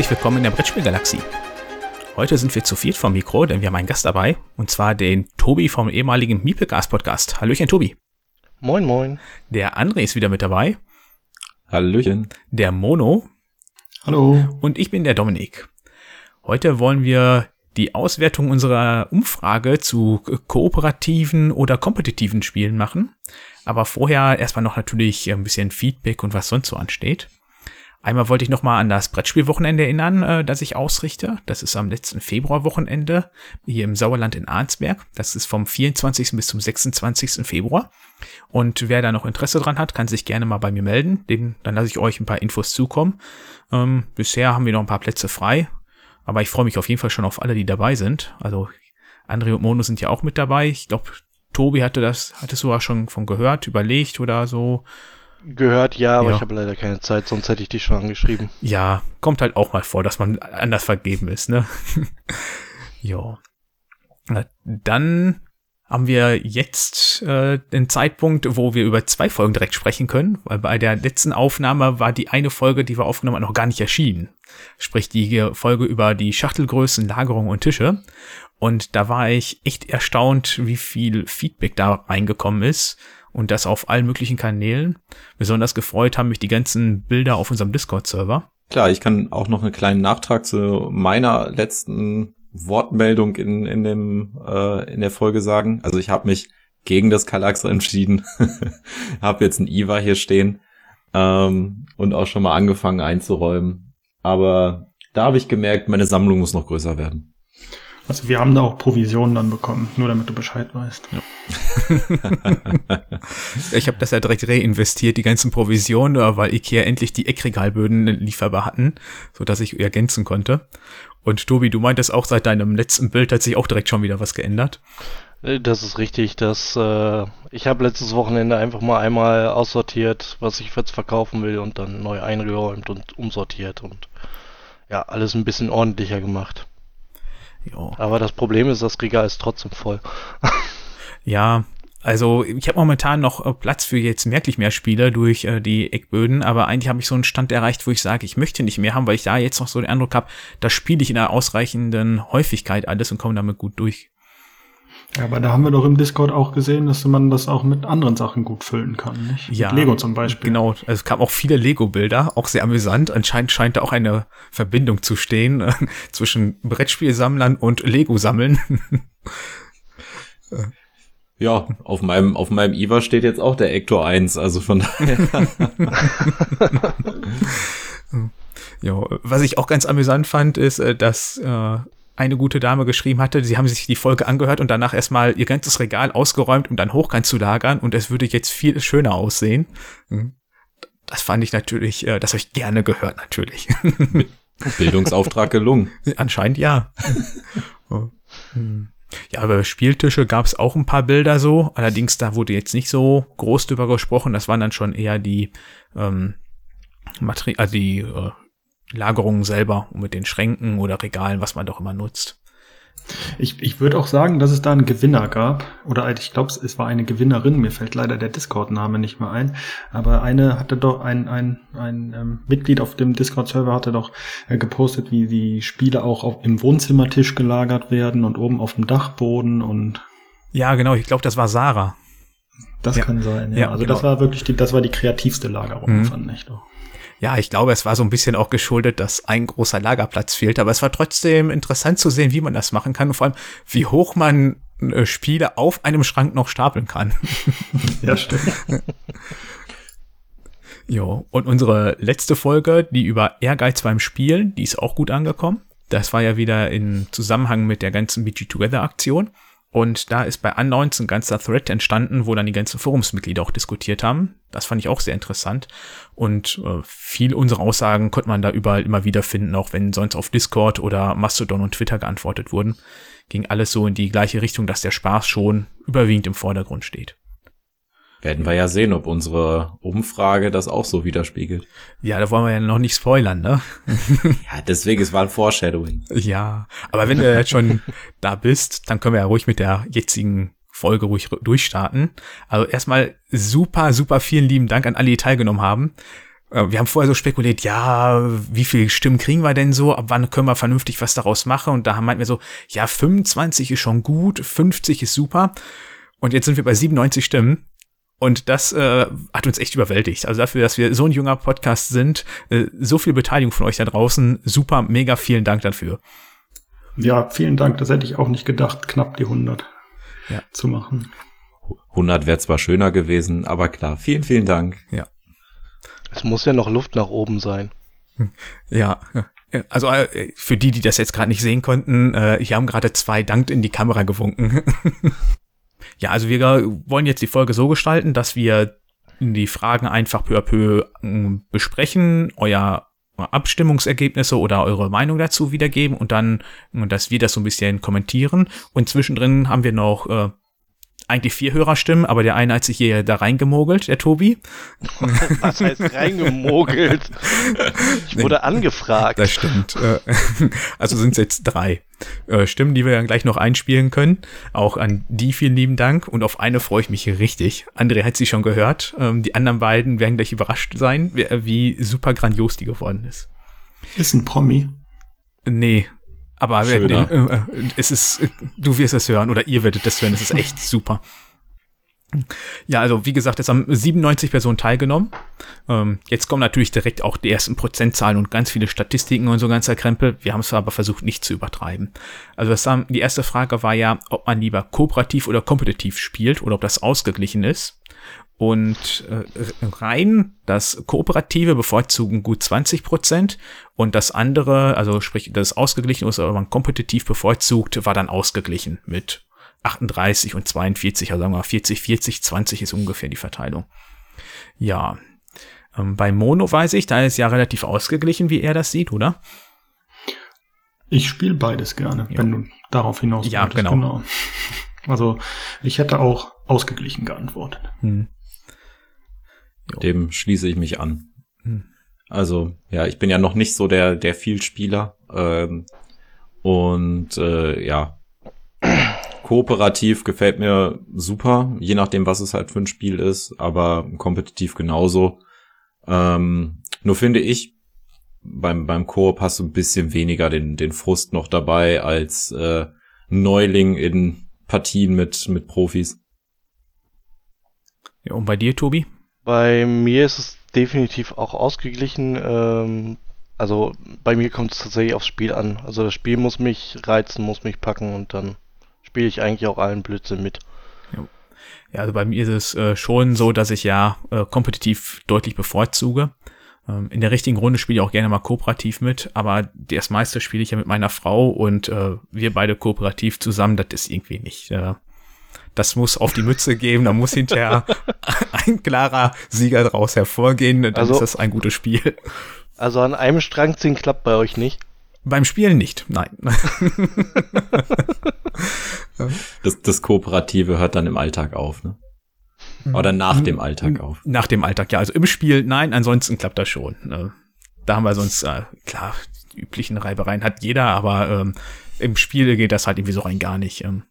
herzlich willkommen in der Brettspielgalaxie. Heute sind wir zu viert vom Mikro, denn wir haben einen Gast dabei, und zwar den Tobi vom ehemaligen Miepelgas Podcast. Hallöchen, Tobi. Moin, moin. Der André ist wieder mit dabei. Hallöchen. Der Mono. Hallo. Und ich bin der Dominik. Heute wollen wir die Auswertung unserer Umfrage zu kooperativen oder kompetitiven Spielen machen. Aber vorher erstmal noch natürlich ein bisschen Feedback und was sonst so ansteht. Einmal wollte ich noch mal an das Brettspielwochenende erinnern, äh, das ich ausrichte. Das ist am letzten Februarwochenende hier im Sauerland in Arnsberg. Das ist vom 24. bis zum 26. Februar. Und wer da noch Interesse dran hat, kann sich gerne mal bei mir melden. Den, dann lasse ich euch ein paar Infos zukommen. Ähm, bisher haben wir noch ein paar Plätze frei. Aber ich freue mich auf jeden Fall schon auf alle, die dabei sind. Also André und Mono sind ja auch mit dabei. Ich glaube, Tobi hatte das, hattest du auch schon von gehört, überlegt oder so. Gehört, ja, aber Ja. ich habe leider keine Zeit, sonst hätte ich dich schon angeschrieben. Ja, kommt halt auch mal vor, dass man anders vergeben ist, ne? ja. Dann haben wir jetzt äh, den Zeitpunkt, wo wir über zwei Folgen direkt sprechen können, weil bei der letzten Aufnahme war die eine Folge, die wir aufgenommen haben, noch gar nicht erschienen. Sprich die Folge über die Schachtelgrößen, Lagerung und Tische. Und da war ich echt erstaunt, wie viel Feedback da reingekommen ist. Und das auf allen möglichen Kanälen. Besonders gefreut haben mich die ganzen Bilder auf unserem Discord-Server. Klar, ich kann auch noch einen kleinen Nachtrag zu meiner letzten Wortmeldung in, in, dem, äh, in der Folge sagen. Also ich habe mich gegen das Kalax entschieden. habe jetzt ein IVA hier stehen ähm, und auch schon mal angefangen einzuräumen. Aber da habe ich gemerkt, meine Sammlung muss noch größer werden. Also wir haben da auch Provisionen dann bekommen, nur damit du Bescheid weißt. Ich habe das ja direkt reinvestiert, die ganzen Provisionen, äh, weil Ikea endlich die Eckregalböden lieferbar hatten, so dass ich ergänzen konnte. Und Tobi, du meintest auch, seit deinem letzten Bild hat sich auch direkt schon wieder was geändert. Äh, Das ist richtig, dass äh, ich habe letztes Wochenende einfach mal einmal aussortiert, was ich jetzt verkaufen will und dann neu eingeräumt und umsortiert und ja, alles ein bisschen ordentlicher gemacht. Ja. Aber das Problem ist, das Regal ist trotzdem voll. Ja, also ich habe momentan noch äh, Platz für jetzt merklich mehr Spiele durch äh, die Eckböden, aber eigentlich habe ich so einen Stand erreicht, wo ich sage, ich möchte nicht mehr haben, weil ich da jetzt noch so den Eindruck habe, da spiele ich in einer ausreichenden Häufigkeit alles und komme damit gut durch. Ja, aber da haben wir doch im Discord auch gesehen, dass man das auch mit anderen Sachen gut füllen kann, nicht? Ja, mit Lego zum Beispiel. Genau, also es kamen auch viele Lego-Bilder, auch sehr amüsant. Anscheinend scheint da auch eine Verbindung zu stehen äh, zwischen Brettspielsammlern und Lego-Sammeln. Ja, auf meinem, auf meinem IVA steht jetzt auch der Ector 1, also von daher. ja, was ich auch ganz amüsant fand, ist, äh, dass äh, eine gute Dame geschrieben hatte, sie haben sich die Folge angehört und danach erstmal ihr ganzes Regal ausgeräumt, um dann hochkant zu lagern und es würde jetzt viel schöner aussehen. Hm. Das fand ich natürlich, äh, das habe ich gerne gehört, natürlich. Bildungsauftrag gelungen. Anscheinend ja. Oh. Hm. Ja, aber Spieltische gab es auch ein paar Bilder so. Allerdings, da wurde jetzt nicht so groß drüber gesprochen. Das waren dann schon eher die ähm, Materi also die äh, Lagerungen selber mit den Schränken oder Regalen, was man doch immer nutzt. Ich, ich würde auch sagen, dass es da einen Gewinner gab. Oder halt, ich glaube, es war eine Gewinnerin. Mir fällt leider der Discord-Name nicht mehr ein. Aber eine hatte doch, ein, ein, ein ähm, Mitglied auf dem Discord-Server hatte doch äh, gepostet, wie die Spiele auch auf, im Wohnzimmertisch gelagert werden und oben auf dem Dachboden und Ja, genau, ich glaube, das war Sarah. das Ja. kann sein. Ja, Ja, also genau. das war wirklich die, das war die kreativste Lagerung, Mhm. fand ich doch. Ja, ich glaube, es war so ein bisschen auch geschuldet, dass ein großer Lagerplatz fehlt. Aber es war trotzdem interessant zu sehen, wie man das machen kann und vor allem, wie hoch man äh, Spiele auf einem Schrank noch stapeln kann. Ja, stimmt. Jo, und unsere letzte Folge, die über Ehrgeiz beim Spielen, die ist auch gut angekommen. Das war ja wieder in Zusammenhang mit der ganzen BG Together Aktion. Und da ist bei Unknowns ein ganzer Thread entstanden, wo dann die ganzen Forumsmitglieder auch diskutiert haben. Das fand ich auch sehr interessant. Und äh, viel unserer Aussagen konnte man da überall immer wieder finden, auch wenn sonst auf Discord oder Mastodon und Twitter geantwortet wurden. Ging alles so in die gleiche Richtung, dass der Spaß schon überwiegend im Vordergrund steht. Werden wir ja sehen, ob unsere Umfrage das auch so widerspiegelt. Ja, da wollen wir ja noch nicht spoilern, ne? Ja, deswegen, es war ein Foreshadowing. Ja, aber wenn du jetzt schon da bist, dann können wir ja ruhig mit der jetzigen Folge ruhig durchstarten. Also erstmal super, super vielen lieben Dank an alle, die teilgenommen haben. Äh, wir haben vorher so spekuliert, ja, wie viele Stimmen kriegen wir denn so? Ab wann können wir vernünftig was daraus machen? Und da meinten wir so, ja, 25 ist schon gut, 50 ist super. Und jetzt sind wir bei 97 Stimmen. Und das äh, hat uns echt überwältigt. Also dafür, dass wir so ein junger Podcast sind, äh, so viel Beteiligung von euch da draußen, super, mega vielen Dank dafür. Ja, vielen Dank. Das hätte ich auch nicht gedacht, knapp die 100 ja. zu machen. 100 wäre zwar schöner gewesen, aber klar, vielen, vielen Dank. Ja. Es muss ja noch Luft nach oben sein. Ja, also äh, für die, die das jetzt gerade nicht sehen konnten, äh, hier haben gerade zwei Dank in die Kamera gewunken. Ja, also wir wollen jetzt die Folge so gestalten, dass wir die Fragen einfach peu à peu ähm, besprechen, euer Abstimmungsergebnisse oder eure Meinung dazu wiedergeben und dann, dass wir das so ein bisschen kommentieren. Und zwischendrin haben wir noch äh, eigentlich vier Hörerstimmen, aber der eine hat sich hier da reingemogelt, der Tobi. Was heißt reingemogelt? Ich wurde angefragt. Das stimmt. Äh, also sind es jetzt drei äh, Stimmen, die wir dann gleich noch einspielen können. Auch an die vielen lieben Dank. Und auf eine freue ich mich richtig. André hat sie schon gehört. Ähm, die anderen beiden werden gleich überrascht sein, wie super grandios die geworden ist. Ist ein Promi. Nee, aber äh, äh, es ist, du wirst es hören oder ihr werdet es hören. Es ist echt super. Ja, also wie gesagt, es haben 97 Personen teilgenommen. Ähm, jetzt kommen natürlich direkt auch die ersten Prozentzahlen und ganz viele Statistiken und so ganzer Krempel. Wir haben es aber versucht, nicht zu übertreiben. Also das haben, die erste Frage war ja, ob man lieber kooperativ oder kompetitiv spielt oder ob das ausgeglichen ist. Und äh, rein das Kooperative bevorzugen gut 20 Prozent und das andere, also sprich das ausgeglichen ist, aber man kompetitiv bevorzugt, war dann ausgeglichen mit 38 und 42, also sagen wir 40, 40, 20 ist ungefähr die Verteilung. Ja, ähm, bei Mono weiß ich, da ist ja relativ ausgeglichen, wie er das sieht, oder? Ich spiele beides gerne, ja. wenn du darauf hinaus Ja, genau. genau. Also ich hätte auch ausgeglichen geantwortet. Hm. Dem schließe ich mich an. Hm. Also, ja, ich bin ja noch nicht so der, der Vielspieler. Ähm, und äh, ja, kooperativ gefällt mir super, je nachdem, was es halt für ein Spiel ist, aber kompetitiv genauso. Ähm, nur finde ich, beim, beim Koop hast du ein bisschen weniger den, den Frust noch dabei als äh, Neuling in Partien mit, mit Profis. Ja, und bei dir, Tobi? Bei mir ist es definitiv auch ausgeglichen. Ähm, also bei mir kommt es tatsächlich aufs Spiel an. Also das Spiel muss mich reizen, muss mich packen und dann spiele ich eigentlich auch allen Blödsinn mit. Ja, also bei mir ist es äh, schon so, dass ich ja äh, kompetitiv deutlich bevorzuge. Ähm, in der richtigen Runde spiele ich auch gerne mal kooperativ mit, aber das meiste spiele ich ja mit meiner Frau und äh, wir beide kooperativ zusammen, das ist irgendwie nicht. Äh, das muss auf die Mütze geben, da muss hinterher ein klarer Sieger draus hervorgehen, dann also, ist das ein gutes Spiel. Also an einem Strang ziehen klappt bei euch nicht. Beim Spielen nicht, nein. das, das Kooperative hört dann im Alltag auf, ne? Oder nach dem Alltag auf? Nach dem Alltag, ja. Also im Spiel, nein, ansonsten klappt das schon. Ne? Da haben wir sonst, äh, klar, die üblichen Reibereien hat jeder, aber ähm, im Spiel geht das halt irgendwie so rein gar nicht. Ähm,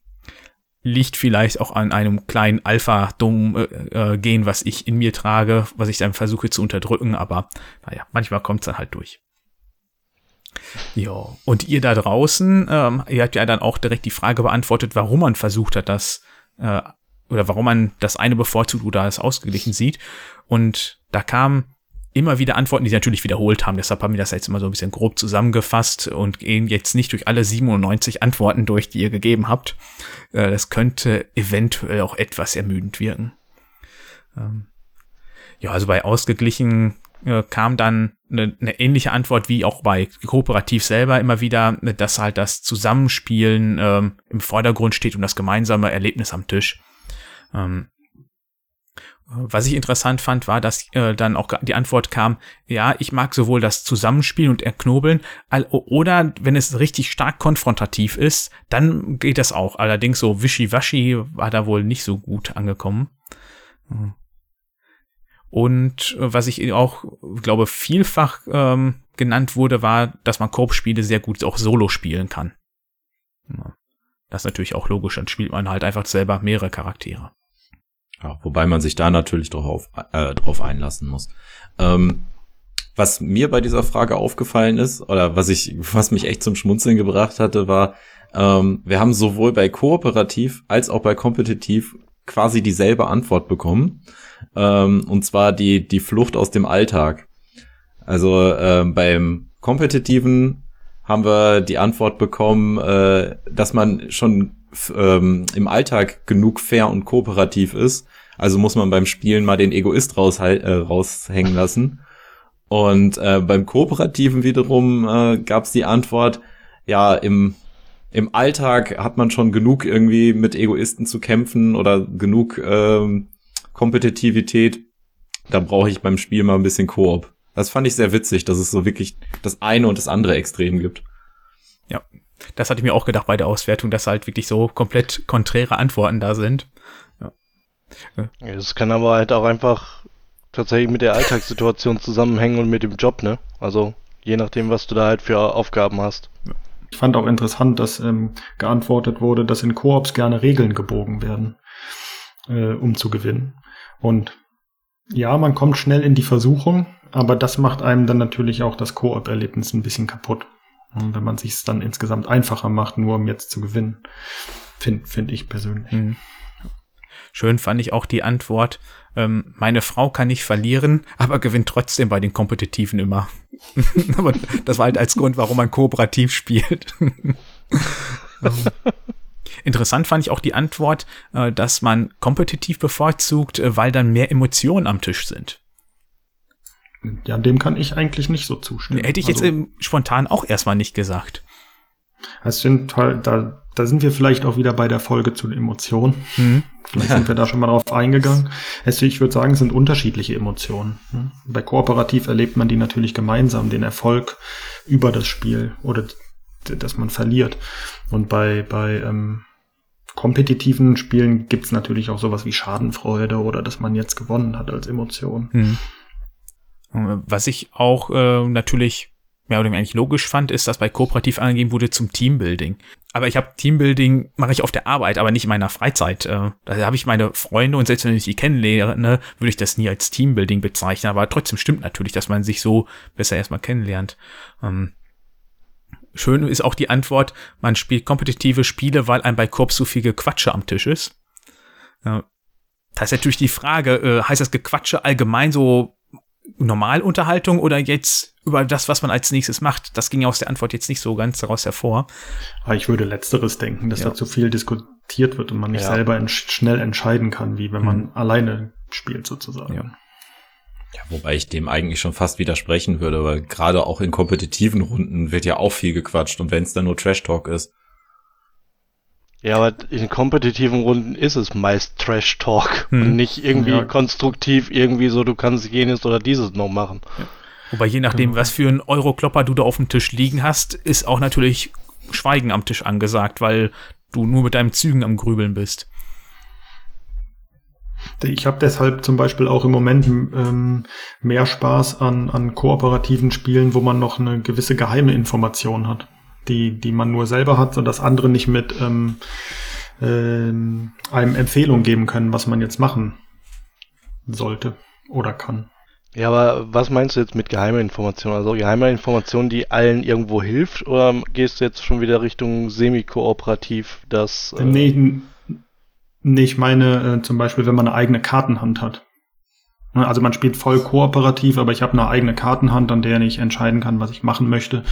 liegt vielleicht auch an einem kleinen Alpha-Dumm-Gen, äh, äh, was ich in mir trage, was ich dann versuche zu unterdrücken, aber naja, manchmal kommt es dann halt durch. Ja, und ihr da draußen, ähm, ihr habt ja dann auch direkt die Frage beantwortet, warum man versucht hat, das äh, oder warum man das eine bevorzugt oder es ausgeglichen sieht. Und da kam immer wieder Antworten, die sie natürlich wiederholt haben. Deshalb haben wir das jetzt immer so ein bisschen grob zusammengefasst und gehen jetzt nicht durch alle 97 Antworten durch, die ihr gegeben habt. Äh, das könnte eventuell auch etwas ermüdend wirken. Ähm, ja, also bei ausgeglichen äh, kam dann eine, eine ähnliche Antwort wie auch bei Kooperativ selber immer wieder, dass halt das Zusammenspielen ähm, im Vordergrund steht und das gemeinsame Erlebnis am Tisch. Ähm, was ich interessant fand, war, dass äh, dann auch die Antwort kam, ja, ich mag sowohl das Zusammenspielen und Erknobeln, oder wenn es richtig stark konfrontativ ist, dann geht das auch. Allerdings so wischiwaschi war da wohl nicht so gut angekommen. Und äh, was ich auch, glaube, vielfach ähm, genannt wurde, war, dass man Koop-Spiele sehr gut auch solo spielen kann. Das ist natürlich auch logisch, dann spielt man halt einfach selber mehrere Charaktere. Ja, wobei man sich da natürlich drauf, äh, drauf einlassen muss. Ähm, Was mir bei dieser Frage aufgefallen ist, oder was ich, was mich echt zum Schmunzeln gebracht hatte, war, ähm, wir haben sowohl bei Kooperativ als auch bei Kompetitiv quasi dieselbe Antwort bekommen. Ähm, und zwar die, die Flucht aus dem Alltag. Also ähm, beim Kompetitiven haben wir die Antwort bekommen, äh, dass man schon ähm, im Alltag genug fair und kooperativ ist. Also muss man beim Spielen mal den Egoist äh, raushängen lassen. Und äh, beim Kooperativen wiederum äh, gab es die Antwort, ja, im, im Alltag hat man schon genug irgendwie mit Egoisten zu kämpfen oder genug ähm, Kompetitivität. Da brauche ich beim Spiel mal ein bisschen Koop. Das fand ich sehr witzig, dass es so wirklich das eine und das andere Extrem gibt. Ja, das hatte ich mir auch gedacht bei der Auswertung, dass halt wirklich so komplett konträre Antworten da sind. Ja. Es kann aber halt auch einfach tatsächlich mit der Alltagssituation zusammenhängen und mit dem Job, ne? Also je nachdem, was du da halt für Aufgaben hast. Ich fand auch interessant, dass ähm, geantwortet wurde, dass in Koops gerne Regeln gebogen werden, äh, um zu gewinnen. Und ja, man kommt schnell in die Versuchung, aber das macht einem dann natürlich auch das Koop-Erlebnis ein bisschen kaputt. Und wenn man sich es dann insgesamt einfacher macht, nur um jetzt zu gewinnen. Finde find ich persönlich. Mhm. Schön fand ich auch die Antwort, ähm, meine Frau kann nicht verlieren, aber gewinnt trotzdem bei den Kompetitiven immer. aber das war halt als Grund, warum man kooperativ spielt. Interessant fand ich auch die Antwort, äh, dass man kompetitiv bevorzugt, äh, weil dann mehr Emotionen am Tisch sind. Ja, dem kann ich eigentlich nicht so zustimmen. Hätte ich jetzt also, spontan auch erstmal nicht gesagt. Es sind halt, da, da sind wir vielleicht auch wieder bei der Folge zu den Emotionen. Mhm. Vielleicht sind wir da schon mal drauf eingegangen. Also ich würde sagen, es sind unterschiedliche Emotionen. Ne? Bei Kooperativ erlebt man die natürlich gemeinsam, den Erfolg über das Spiel oder dass man verliert. Und bei, bei ähm, kompetitiven Spielen gibt's natürlich auch sowas wie Schadenfreude oder dass man jetzt gewonnen hat als Emotion. Mhm. Was ich auch äh, natürlich mehr oder weniger eigentlich logisch fand, ist, dass bei Kooperativ angegeben wurde zum Teambuilding. Aber ich habe Teambuilding mache ich auf der Arbeit, aber nicht in meiner Freizeit. Äh, da habe ich meine Freunde und selbst wenn ich die kennenlerne, würde ich das nie als Teambuilding bezeichnen. Aber trotzdem stimmt natürlich, dass man sich so besser erstmal kennenlernt. Ähm, schön ist auch die Antwort, man spielt kompetitive Spiele, weil ein bei Korps so viel Gequatsche am Tisch ist. Äh, da ist natürlich die Frage, äh, heißt das Gequatsche allgemein so Normalunterhaltung oder jetzt über das, was man als nächstes macht? Das ging ja aus der Antwort jetzt nicht so ganz daraus hervor. Aber ich würde letzteres denken, dass ja. da zu viel diskutiert wird und man nicht ja. selber ent schnell entscheiden kann, wie wenn man mhm. alleine spielt sozusagen. Ja. Ja, wobei ich dem eigentlich schon fast widersprechen würde, weil gerade auch in kompetitiven Runden wird ja auch viel gequatscht und wenn es dann nur Trash Talk ist. Ja, aber in kompetitiven Runden ist es meist Trash Talk hm. und nicht irgendwie ja. konstruktiv irgendwie so, du kannst jenes oder dieses noch machen. Ja. Wobei je nachdem, genau. was für ein Euroklopper du da auf dem Tisch liegen hast, ist auch natürlich Schweigen am Tisch angesagt, weil du nur mit deinen Zügen am Grübeln bist. Ich habe deshalb zum Beispiel auch im Moment ähm, mehr Spaß an, an kooperativen Spielen, wo man noch eine gewisse geheime Information hat die, die man nur selber hat und das andere nicht mit ähm, ähm, einem Empfehlung geben können, was man jetzt machen sollte oder kann. Ja, aber was meinst du jetzt mit geheimer Information? Also geheime Information, die allen irgendwo hilft, oder gehst du jetzt schon wieder Richtung semi-kooperativ, das... Äh nee, nee, ich meine äh, zum Beispiel, wenn man eine eigene Kartenhand hat. Ne, also man spielt voll kooperativ, aber ich habe eine eigene Kartenhand, an der ich entscheiden kann, was ich machen möchte.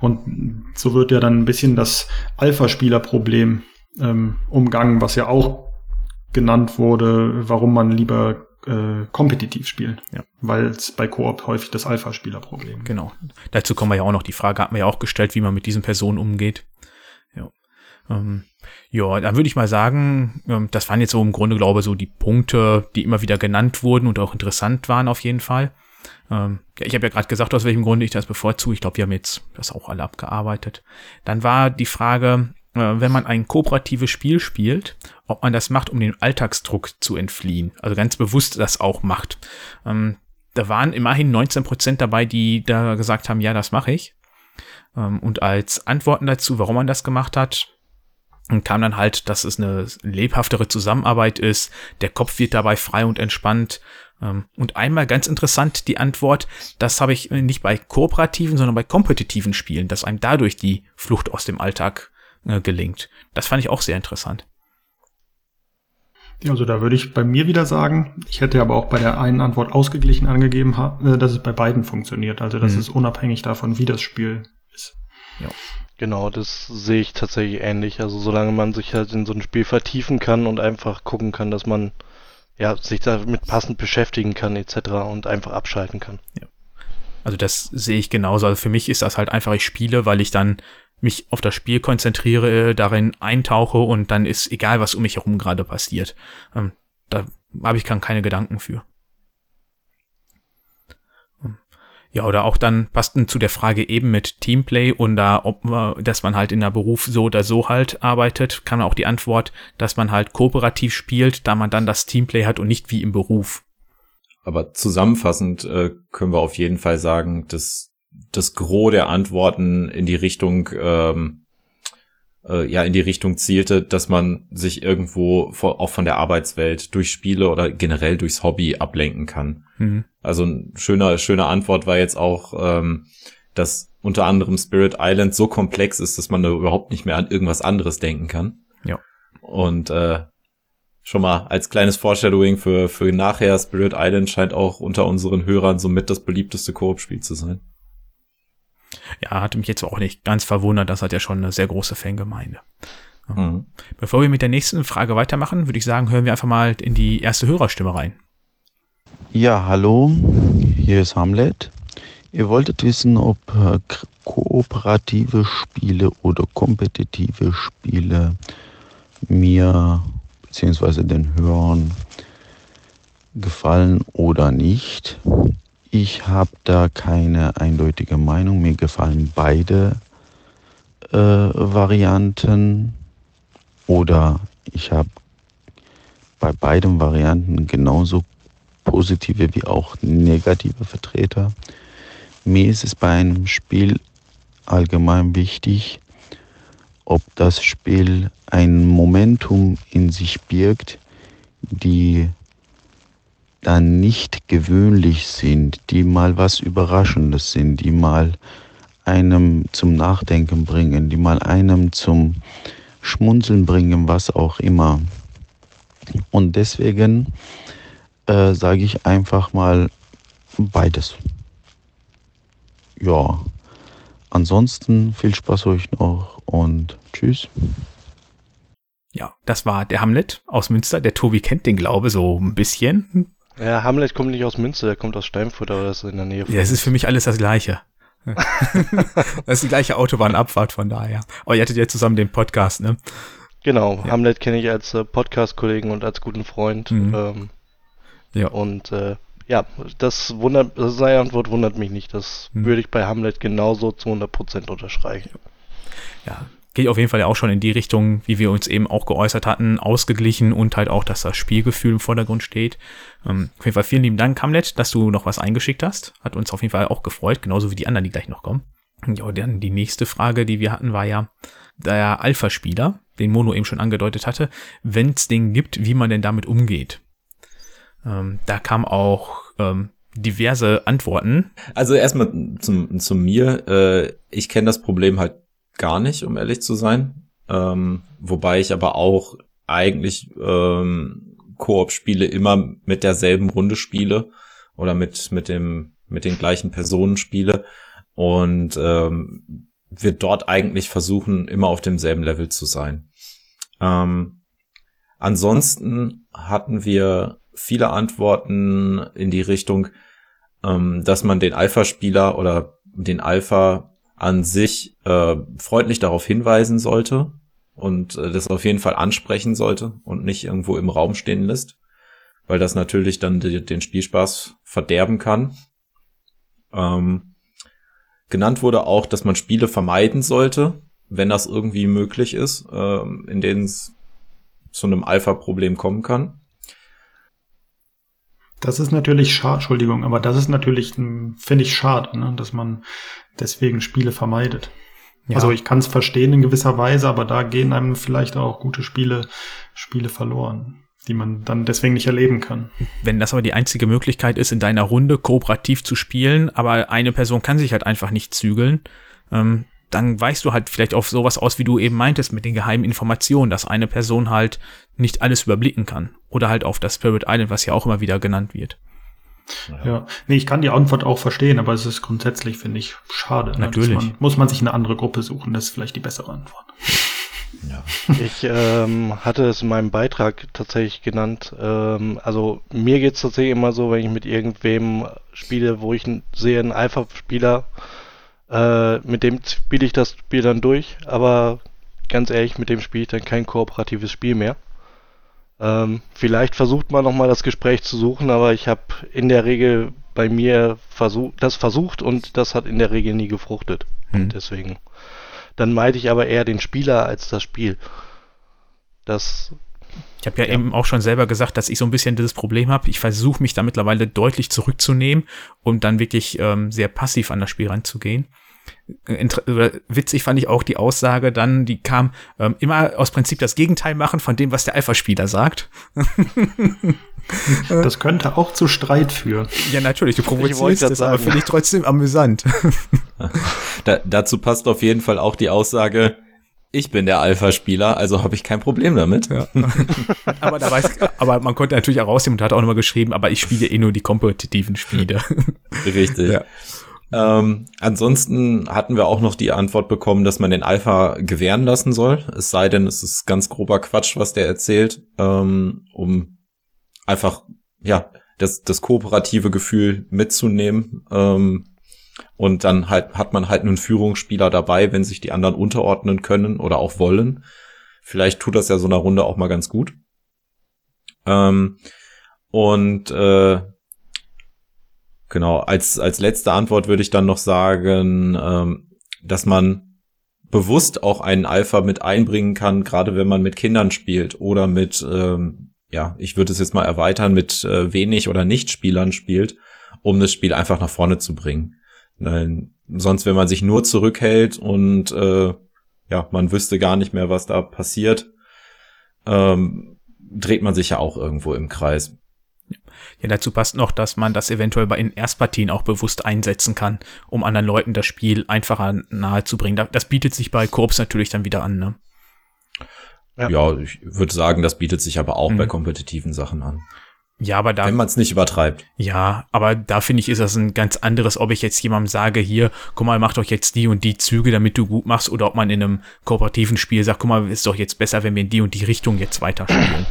Und so wird ja dann ein bisschen das Alpha-Spieler-Problem ähm, umgangen, was ja auch genannt wurde, warum man lieber äh, kompetitiv spielt. Ja. Weil es bei Koop häufig das Alpha-Spieler-Problem. Genau. Dazu kommen wir ja auch noch. Die Frage hat man ja auch gestellt, wie man mit diesen Personen umgeht. Ja. Ähm, ja, dann würde ich mal sagen, ähm, das waren jetzt so im Grunde, glaube ich, so die Punkte, die immer wieder genannt wurden und auch interessant waren auf jeden Fall. Ähm, ja, ich habe ja gerade gesagt, aus welchem Grunde ich das bevorzuge. Ich glaube, wir haben jetzt das auch alle abgearbeitet. Dann war die Frage, äh, wenn man ein kooperatives Spiel spielt, ob man das macht, um den Alltagsdruck zu entfliehen. Also ganz bewusst das auch macht. Ähm, da waren immerhin 19 Prozent dabei, die da gesagt haben, ja, das mache ich. Und als Antworten dazu, warum man das gemacht hat, und kam dann halt, dass es eine lebhaftere Zusammenarbeit ist, der Kopf wird dabei frei und entspannt, Ähm, und einmal ganz interessant die Antwort, das habe ich nicht bei kooperativen, sondern bei kompetitiven Spielen, dass einem dadurch die Flucht aus dem Alltag äh, gelingt. Das fand ich auch sehr interessant. Also da würde ich bei mir wieder sagen, ich hätte aber auch bei der einen Antwort ausgeglichen angegeben, äh, dass es bei beiden funktioniert. Also das mhm. ist unabhängig davon, wie das Spiel ist. Ja. Genau, das sehe ich tatsächlich ähnlich. Also solange man sich halt in so ein Spiel vertiefen kann und einfach gucken kann, dass man ja sich damit passend beschäftigen kann etc. und einfach abschalten kann. Ja. Also das sehe ich genauso. Also für mich ist das halt einfach, ich spiele, weil ich dann mich auf das Spiel konzentriere, darin eintauche und dann ist egal, was um mich herum gerade passiert. Ähm, da habe ich keine Gedanken für. Ähm, ja, oder auch dann passten zu der Frage eben mit Teamplay und da, ob dass man halt in der Beruf so oder so halt arbeitet, kann auch die Antwort, dass man halt kooperativ spielt, da man dann das Teamplay hat und nicht wie im Beruf. Aber zusammenfassend äh, können wir auf jeden Fall sagen, dass das Gros der Antworten in die Richtung, ähm, äh, ja, in die Richtung zielte, dass man sich irgendwo vor, auch von der Arbeitswelt durch Spiele oder generell durchs Hobby ablenken kann. Mhm. Also ein schöner, schöner Antwort war jetzt auch, ähm, dass unter anderem Spirit Island so komplex ist, dass man da überhaupt nicht mehr an irgendwas anderes denken kann. Ja. Und äh, schon mal als kleines Foreshadowing für, für nachher, Spirit Island scheint auch unter unseren Hörern somit das beliebteste Koop-Spiel zu sein. Ja, hatte mich jetzt auch nicht ganz verwundert, das hat ja schon eine sehr große Fangemeinde. Mhm. Bevor wir mit der nächsten Frage weitermachen, würde ich sagen, hören wir einfach mal in die erste Hörerstimme rein. Ja, hallo, hier ist Hamlet. Ihr wolltet wissen, ob äh, kooperative Spiele oder kompetitive Spiele mir bzw. den Hörern gefallen oder nicht. Ich habe da keine eindeutige Meinung. Mir gefallen beide äh, Varianten oder ich habe bei beiden Varianten genauso positive wie auch negative Vertreter. Mir ist es bei einem Spiel allgemein wichtig, ob das Spiel ein Momentum in sich birgt, die dann nicht gewöhnlich sind, die mal was Überraschendes sind, die mal einem zum Nachdenken bringen, die mal einem zum Schmunzeln bringen, was auch immer. Und deswegen äh, sage ich einfach mal beides. Ja, ansonsten viel Spaß euch noch und tschüss. Ja, das war der Hamlet aus Münster. Der Tobi kennt den, glaube so ein bisschen. Ja, Hamlet kommt nicht aus Münster, der kommt aus Steinfurt, aber das ist in der Nähe von. Ja, es ist für mich alles das Gleiche. das ist die gleiche Autobahnabfahrt von daher. Aber ihr hattet ja zusammen den Podcast, ne? Genau, ja. Hamlet kenne ich als äh, Podcast-Kollegen und als guten Freund. Mhm. Ähm, ja. Und äh, ja, das wundert, seine Antwort wundert mich nicht. Das mhm. würde ich bei Hamlet genauso zu 100% unterstreichen. Ja, geht auf jeden Fall ja auch schon in die Richtung, wie wir uns eben auch geäußert hatten, ausgeglichen und halt auch, dass das Spielgefühl im Vordergrund steht. Ähm, auf jeden Fall vielen lieben Dank, Hamlet, dass du noch was eingeschickt hast. Hat uns auf jeden Fall auch gefreut, genauso wie die anderen, die gleich noch kommen. Ja, dann die nächste Frage, die wir hatten, war ja der Alpha-Spieler, den Mono eben schon angedeutet hatte, wenn es den gibt, wie man denn damit umgeht. Ähm, da kam auch ähm, diverse Antworten. Also erstmal zum, zu mir. Äh, ich kenne das Problem halt gar nicht, um ehrlich zu sein. Ähm, wobei ich aber auch eigentlich ähm, Koop-Spiele immer mit derselben Runde spiele oder mit mit dem mit den gleichen Personen spiele und ähm, wir dort eigentlich versuchen immer auf demselben Level zu sein. Ähm, ansonsten hatten wir viele Antworten in die Richtung, ähm, dass man den Alpha-Spieler oder den Alpha an sich äh, freundlich darauf hinweisen sollte und äh, das auf jeden Fall ansprechen sollte und nicht irgendwo im Raum stehen lässt, weil das natürlich dann die, den Spielspaß verderben kann. Ähm, genannt wurde auch, dass man Spiele vermeiden sollte, wenn das irgendwie möglich ist, äh, in denen es zu einem Alpha-Problem kommen kann. Das ist natürlich schade, Entschuldigung, aber das ist natürlich, hm, finde ich, schade, ne, dass man deswegen Spiele vermeidet. Ja. Also ich kann es verstehen in gewisser Weise, aber da gehen einem vielleicht auch gute Spiele, Spiele verloren. die man dann deswegen nicht erleben kann. Wenn das aber die einzige Möglichkeit ist, in deiner Runde kooperativ zu spielen, aber eine Person kann sich halt einfach nicht zügeln, ähm, dann weichst du halt vielleicht auf sowas aus, wie du eben meintest, mit den geheimen Informationen, dass eine Person halt nicht alles überblicken kann. Oder halt auf das Spirit Island, was ja auch immer wieder genannt wird. Ja. ja. Nee, ich kann die Antwort auch verstehen, aber es ist grundsätzlich, finde ich, schade. Natürlich. Ne? Man, muss man sich eine andere Gruppe suchen, das ist vielleicht die bessere Antwort. Ja. Ich ähm, hatte es in meinem Beitrag tatsächlich genannt. Ähm, also mir geht es tatsächlich immer so, wenn ich mit irgendwem spiele, wo ich sehe, einen Alpha-Spieler, äh, mit dem spiele ich das Spiel dann durch, aber ganz ehrlich, mit dem spiele ich dann kein kooperatives Spiel mehr. Ähm, vielleicht versucht man nochmal das Gespräch zu suchen, aber ich habe in der Regel bei mir versuch, das versucht und das hat in der Regel nie gefruchtet. Hm. Und deswegen dann meide ich aber eher den Spieler als das Spiel. Das. Ich habe ja, ja, eben auch schon selber gesagt, dass ich so ein bisschen dieses Problem habe. Ich versuche mich da mittlerweile deutlich zurückzunehmen und dann wirklich ähm, sehr passiv an das Spiel ranzugehen. Inter witzig fand ich auch die Aussage dann, die kam ähm, immer aus Prinzip das Gegenteil machen von dem, was der Alpha-Spieler sagt. Das könnte auch zu Streit führen. Ja, natürlich, du provozierst das, aber finde ich trotzdem amüsant. Da, dazu passt auf jeden Fall auch die Aussage, ich bin der Alpha-Spieler, also habe ich kein Problem damit. Ja. aber, da weiß, aber man konnte natürlich auch rausnehmen und hat auch nochmal geschrieben, aber ich spiele eh nur die kompetitiven Spiele. Richtig. Ja. Ähm, ansonsten hatten wir auch noch die Antwort bekommen, dass man den Alpha gewähren lassen soll. Es sei denn, es ist ganz grober Quatsch, was der erzählt, ähm, um einfach, ja, das, das kooperative Gefühl mitzunehmen. Ähm, und dann halt hat man halt einen Führungsspieler dabei, wenn sich die anderen unterordnen können oder auch wollen. Vielleicht tut das ja so einer Runde auch mal ganz gut. Ähm, und äh, genau, als, als letzte Antwort würde ich dann noch sagen, ähm, dass man bewusst auch einen Alpha mit einbringen kann, gerade wenn man mit Kindern spielt oder mit ähm, ja, ich würde es jetzt mal erweitern, mit äh, wenig oder Nicht-Spielern spielt, um das Spiel einfach nach vorne zu bringen. Nein, sonst, wenn man sich nur zurückhält und äh, ja, man wüsste gar nicht mehr, was da passiert, ähm, dreht man sich ja auch irgendwo im Kreis. Ja, dazu passt noch, dass man das eventuell bei in Erstpartien auch bewusst einsetzen kann, um anderen Leuten das Spiel einfacher nahe zu bringen. Das bietet sich bei Korps natürlich dann wieder an, ne? Ja. ja, ich würde sagen, das bietet sich aber auch mhm. bei kompetitiven Sachen an. Ja, aber da. Wenn man es nicht übertreibt. Ja, aber da finde ich, ist das ein ganz anderes, ob ich jetzt jemandem sage, hier, guck mal, mach doch jetzt die und die Züge, damit du gut machst, oder ob man in einem kooperativen Spiel sagt, guck mal, ist doch jetzt besser, wenn wir in die und die Richtung jetzt weiterspielen.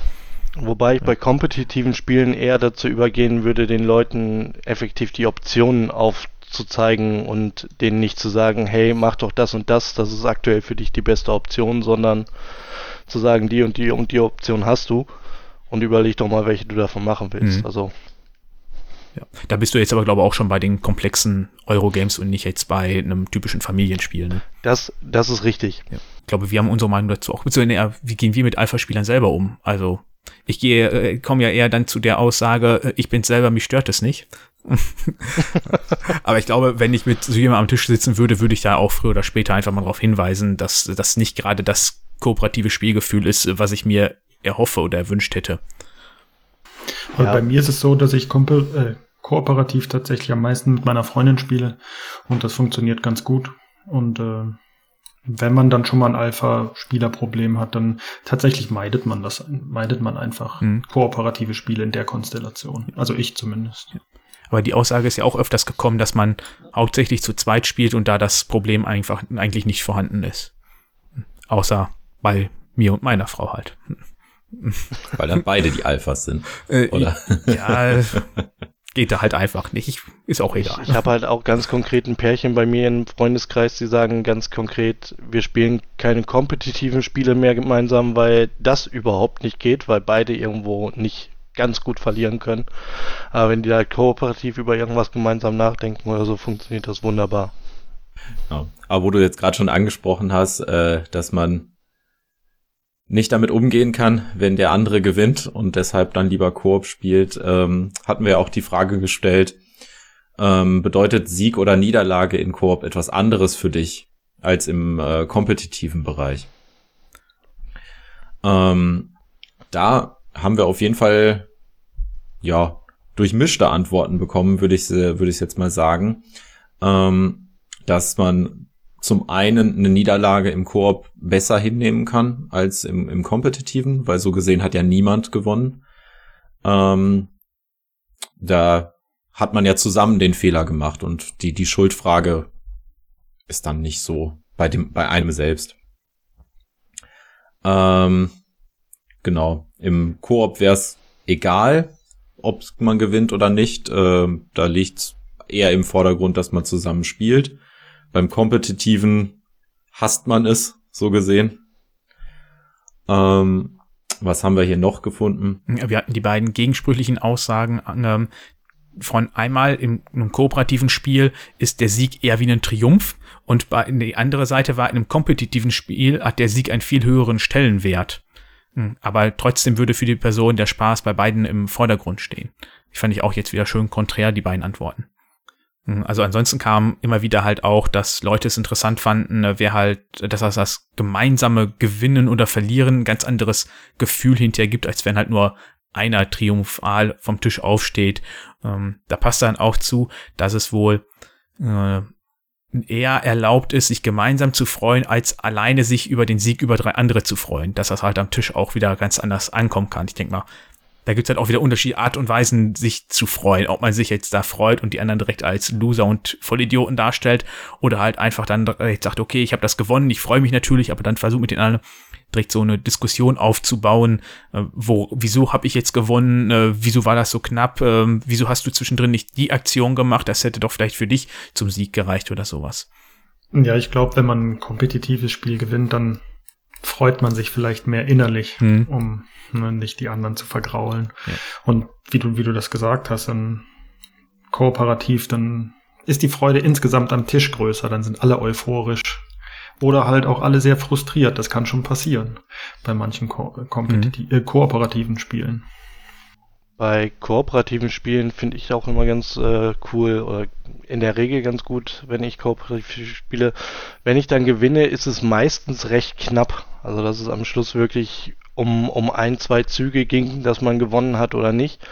Wobei ich bei kompetitiven Spielen eher dazu übergehen würde, den Leuten effektiv die Optionen aufzuzeigen und denen nicht zu sagen, hey, mach doch das und das, das ist aktuell für dich die beste Option, sondern zu sagen, die und die und die Option hast du und überleg doch mal, welche du davon machen willst. Mhm. Also. Ja. Da bist du jetzt aber, glaube ich, auch schon bei den komplexen Eurogames und nicht jetzt bei einem typischen Familienspiel. Ne? Das, das ist richtig. Ja. Ich glaube, wir haben unsere Meinung dazu auch. Wie gehen wir mit Alpha-Spielern selber um? Also, ich gehe, äh, komme ja eher dann zu der Aussage, äh, ich bin selber, mich stört es nicht. Aber ich glaube, wenn ich mit so jemandem am Tisch sitzen würde, würde ich da auch früher oder später einfach mal darauf hinweisen, dass das nicht gerade das kooperative Spielgefühl ist, was ich mir erhoffe oder erwünscht hätte. Und ja. bei mir ist es so, dass ich äh, kooperativ tatsächlich am meisten mit meiner Freundin spiele und das funktioniert ganz gut. Und äh, wenn man dann schon mal ein Alpha-Spielerproblem hat, dann tatsächlich meidet man das, meidet man einfach mhm. kooperative Spiele in der Konstellation. Also ich zumindest. Aber die Aussage ist ja auch öfters gekommen, dass man hauptsächlich zu zweit spielt und da das Problem einfach eigentlich nicht vorhanden ist. Außer bei mir und meiner Frau halt. Weil dann beide die Alphas sind. Äh, oder? Ja, geht da halt einfach nicht. Ist auch egal. Ich, ich habe halt auch ganz konkret ein Pärchen bei mir im Freundeskreis, die sagen ganz konkret, wir spielen keine kompetitiven Spiele mehr gemeinsam, weil das überhaupt nicht geht, weil beide irgendwo nicht ganz gut verlieren können. Aber wenn die da kooperativ über irgendwas gemeinsam nachdenken oder so, funktioniert das wunderbar. Ja. Aber wo du jetzt gerade schon angesprochen hast, äh, dass man nicht damit umgehen kann, wenn der andere gewinnt und deshalb dann lieber Koop spielt, ähm, hatten wir auch die Frage gestellt, ähm, bedeutet Sieg oder Niederlage in Koop etwas anderes für dich als im äh, kompetitiven Bereich? Ähm, da haben wir auf jeden Fall, ja, durchmischte Antworten bekommen, würde ich, würde ich jetzt mal sagen. Ähm, dass man zum einen eine Niederlage im Koop besser hinnehmen kann als im, im Kompetitiven, weil so gesehen hat ja niemand gewonnen. Ähm, da hat man ja zusammen den Fehler gemacht und die, die Schuldfrage ist dann nicht so bei dem, bei einem selbst. Ähm, genau. Im Koop wäre es egal, ob man gewinnt oder nicht. Ähm, da liegt eher im Vordergrund, dass man zusammen spielt. Beim Kompetitiven hasst man es, so gesehen. Ähm, was haben wir hier noch gefunden? Wir hatten die beiden gegensprüchlichen Aussagen. Ähm, von einmal im, im, kooperativen Spiel ist der Sieg eher wie ein Triumph und bei, die andere Seite war in einem kompetitiven Spiel hat der Sieg einen viel höheren Stellenwert. Hm, aber trotzdem würde für die Person der Spaß bei beiden im Vordergrund stehen. Ich fand ich auch jetzt wieder schön konträr, die beiden Antworten. Hm, also ansonsten kam immer wieder halt auch, dass Leute es interessant fanden, ne, wer halt, dass das das gemeinsame Gewinnen oder Verlieren ein ganz anderes Gefühl hinterher gibt, als wenn halt nur einer triumphal vom Tisch aufsteht. Ähm, da passt dann auch zu, dass es wohl äh, eher erlaubt ist, sich gemeinsam zu freuen, als alleine sich über den Sieg über drei andere zu freuen. Dass das halt am Tisch auch wieder ganz anders ankommen kann. Ich denke mal, da gibt's halt auch wieder unterschiedliche Art und Weisen, sich zu freuen. Ob man sich jetzt da freut und die anderen direkt als Loser und Vollidioten darstellt oder halt einfach dann direkt sagt, okay, ich habe das gewonnen, ich freue mich natürlich, aber dann versucht mit den anderen direkt so eine Diskussion aufzubauen, äh, wo, wieso habe ich jetzt gewonnen, äh, wieso war das so knapp, äh, wieso hast du zwischendrin nicht die Aktion gemacht, das hätte doch vielleicht für dich zum Sieg gereicht oder sowas. Ja, ich glaube, wenn man ein kompetitives Spiel gewinnt, dann freut man sich vielleicht mehr innerlich, hm. um ne, nicht die anderen zu vergraulen. Ja. Und wie du, wie du das gesagt hast, dann kooperativ, dann ist die Freude insgesamt am Tisch größer, dann sind alle euphorisch oder halt auch alle sehr frustriert. Das kann schon passieren bei manchen ko mhm. äh, kooperativen Spielen. Bei kooperativen Spielen finde ich auch immer ganz äh, cool oder in der Regel ganz gut, wenn ich kooperativ spiele. Wenn ich dann gewinne, ist es meistens recht knapp. Also dass es am Schluss wirklich um, um ein, zwei Züge ging, dass man gewonnen hat oder nicht.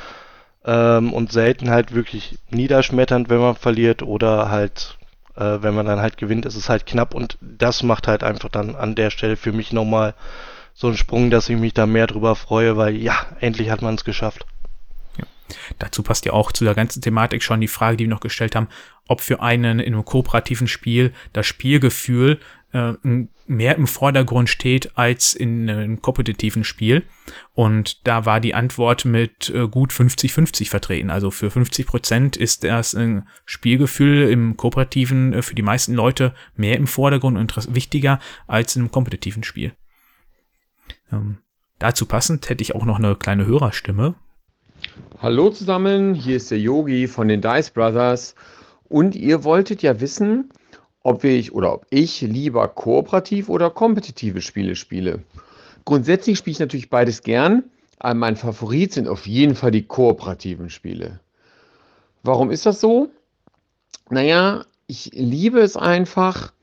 Ähm, und selten halt wirklich niederschmetternd, wenn man verliert oder halt, äh, wenn man dann halt gewinnt, ist es halt knapp und das macht halt einfach dann an der Stelle für mich nochmal so einen Sprung, dass ich mich da mehr drüber freue, weil ja, endlich hat man es geschafft. Dazu passt ja auch zu der ganzen Thematik schon die Frage, die wir noch gestellt haben, ob für einen in einem kooperativen Spiel das Spielgefühl äh, mehr im Vordergrund steht als in einem kompetitiven Spiel. Und da war die Antwort mit äh, gut 50-50 vertreten. Also für 50 Prozent ist das ein Spielgefühl im kooperativen äh, für die meisten Leute mehr im Vordergrund und wichtiger als in einem kompetitiven Spiel. Ähm, dazu passend hätte ich auch noch eine kleine Hörerstimme. Hallo zusammen, hier ist der Yogi von den Dice Brothers und ihr wolltet ja wissen, ob ich oder ob ich lieber kooperativ oder kompetitive Spiele spiele. Grundsätzlich spiele ich natürlich beides gern, aber mein Favorit sind auf jeden Fall die kooperativen Spiele. Warum ist das so? Naja, ich liebe es einfach,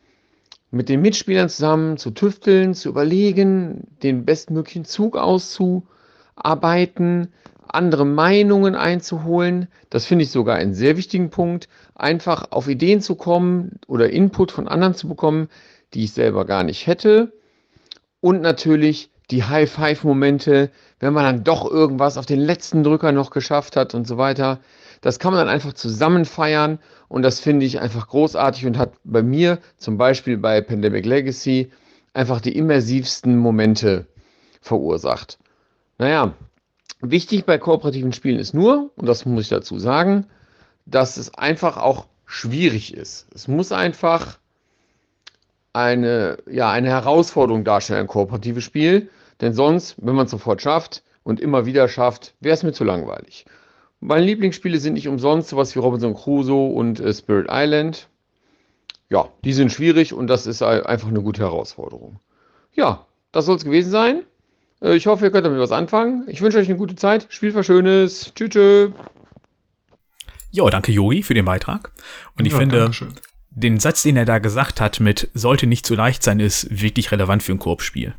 mit den Mitspielern zusammen zu tüfteln, zu überlegen, den bestmöglichen Zug auszuarbeiten, andere Meinungen einzuholen. Das finde ich sogar einen sehr wichtigen Punkt. Einfach auf Ideen zu kommen oder Input von anderen zu bekommen, die ich selber gar nicht hätte. Und natürlich die High-Five-Momente, wenn man dann doch irgendwas auf den letzten Drücker noch geschafft hat und so weiter. Das kann man dann einfach zusammen feiern und das finde ich einfach großartig und hat bei mir zum Beispiel bei Pandemic Legacy einfach die immersivsten Momente verursacht. Naja, Wichtig bei kooperativen Spielen ist nur, und das muss ich dazu sagen, dass es einfach auch schwierig ist. Es muss einfach eine, ja, eine Herausforderung darstellen, ein kooperatives Spiel. Denn sonst, wenn man es sofort schafft und immer wieder schafft, wäre es mir zu langweilig. Meine Lieblingsspiele sind nicht umsonst sowas wie Robinson Crusoe und äh, Spirit Island. Ja, die sind schwierig und das ist einfach eine gute Herausforderung. Ja, das soll es gewesen sein. Äh, ich hoffe, ihr könnt damit was anfangen. Ich wünsche euch eine gute Zeit. Spielt was Schönes. Tschüss. tschüss. Ja, danke Yogi für den Beitrag. Und ich ja, finde, den Satz, den er da gesagt hat mit sollte nicht zu leicht sein, ist wirklich relevant für ein Koop-Spiel.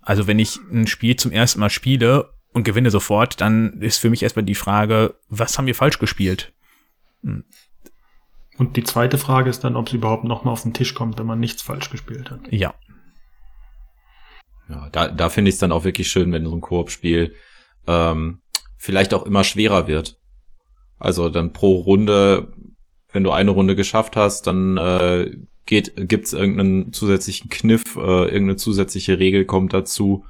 Also wenn ich ein Spiel zum ersten Mal spiele und gewinne sofort, dann ist für mich erstmal die Frage, was haben wir falsch gespielt? Hm. Und die zweite Frage ist dann, ob es überhaupt nochmal auf den Tisch kommt, wenn man nichts falsch gespielt hat. Ja. Ja, da, da finde ich es dann auch wirklich schön, wenn so ein Koop-Spiel ähm, vielleicht auch immer schwerer wird. Also dann pro Runde, wenn du eine Runde geschafft hast, dann äh, geht, gibt's irgendeinen zusätzlichen Kniff, äh, irgendeine zusätzliche Regel kommt dazu.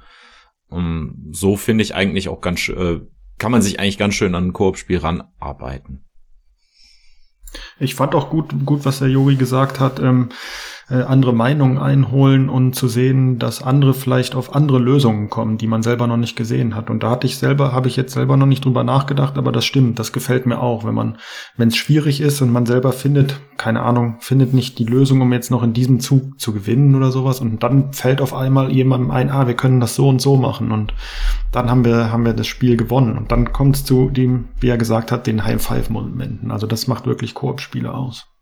Um, so finde ich eigentlich auch ganz, äh, kann man sich eigentlich ganz schön an ein Koop-Spiel ranarbeiten. Ich fand auch gut, gut, was der Yogi gesagt hat. Ähm, äh, andere Meinungen einholen und zu sehen, dass andere vielleicht auf andere Lösungen kommen, die man selber noch nicht gesehen hat. Und da hatte ich selber, habe ich jetzt selber noch nicht drüber nachgedacht, aber das stimmt, das gefällt mir auch, wenn man, wenn es schwierig ist und man selber findet, keine Ahnung, findet nicht die Lösung, um jetzt noch in diesem Zug zu gewinnen oder sowas. Und dann fällt auf einmal jemandem ein, ah, wir können das so und so machen. Und dann haben wir, haben wir das Spiel gewonnen. Und dann kommt es zu dem, wie er gesagt hat, den High-Five-Momenten. Also das macht wirklich Koop-Spiele aus.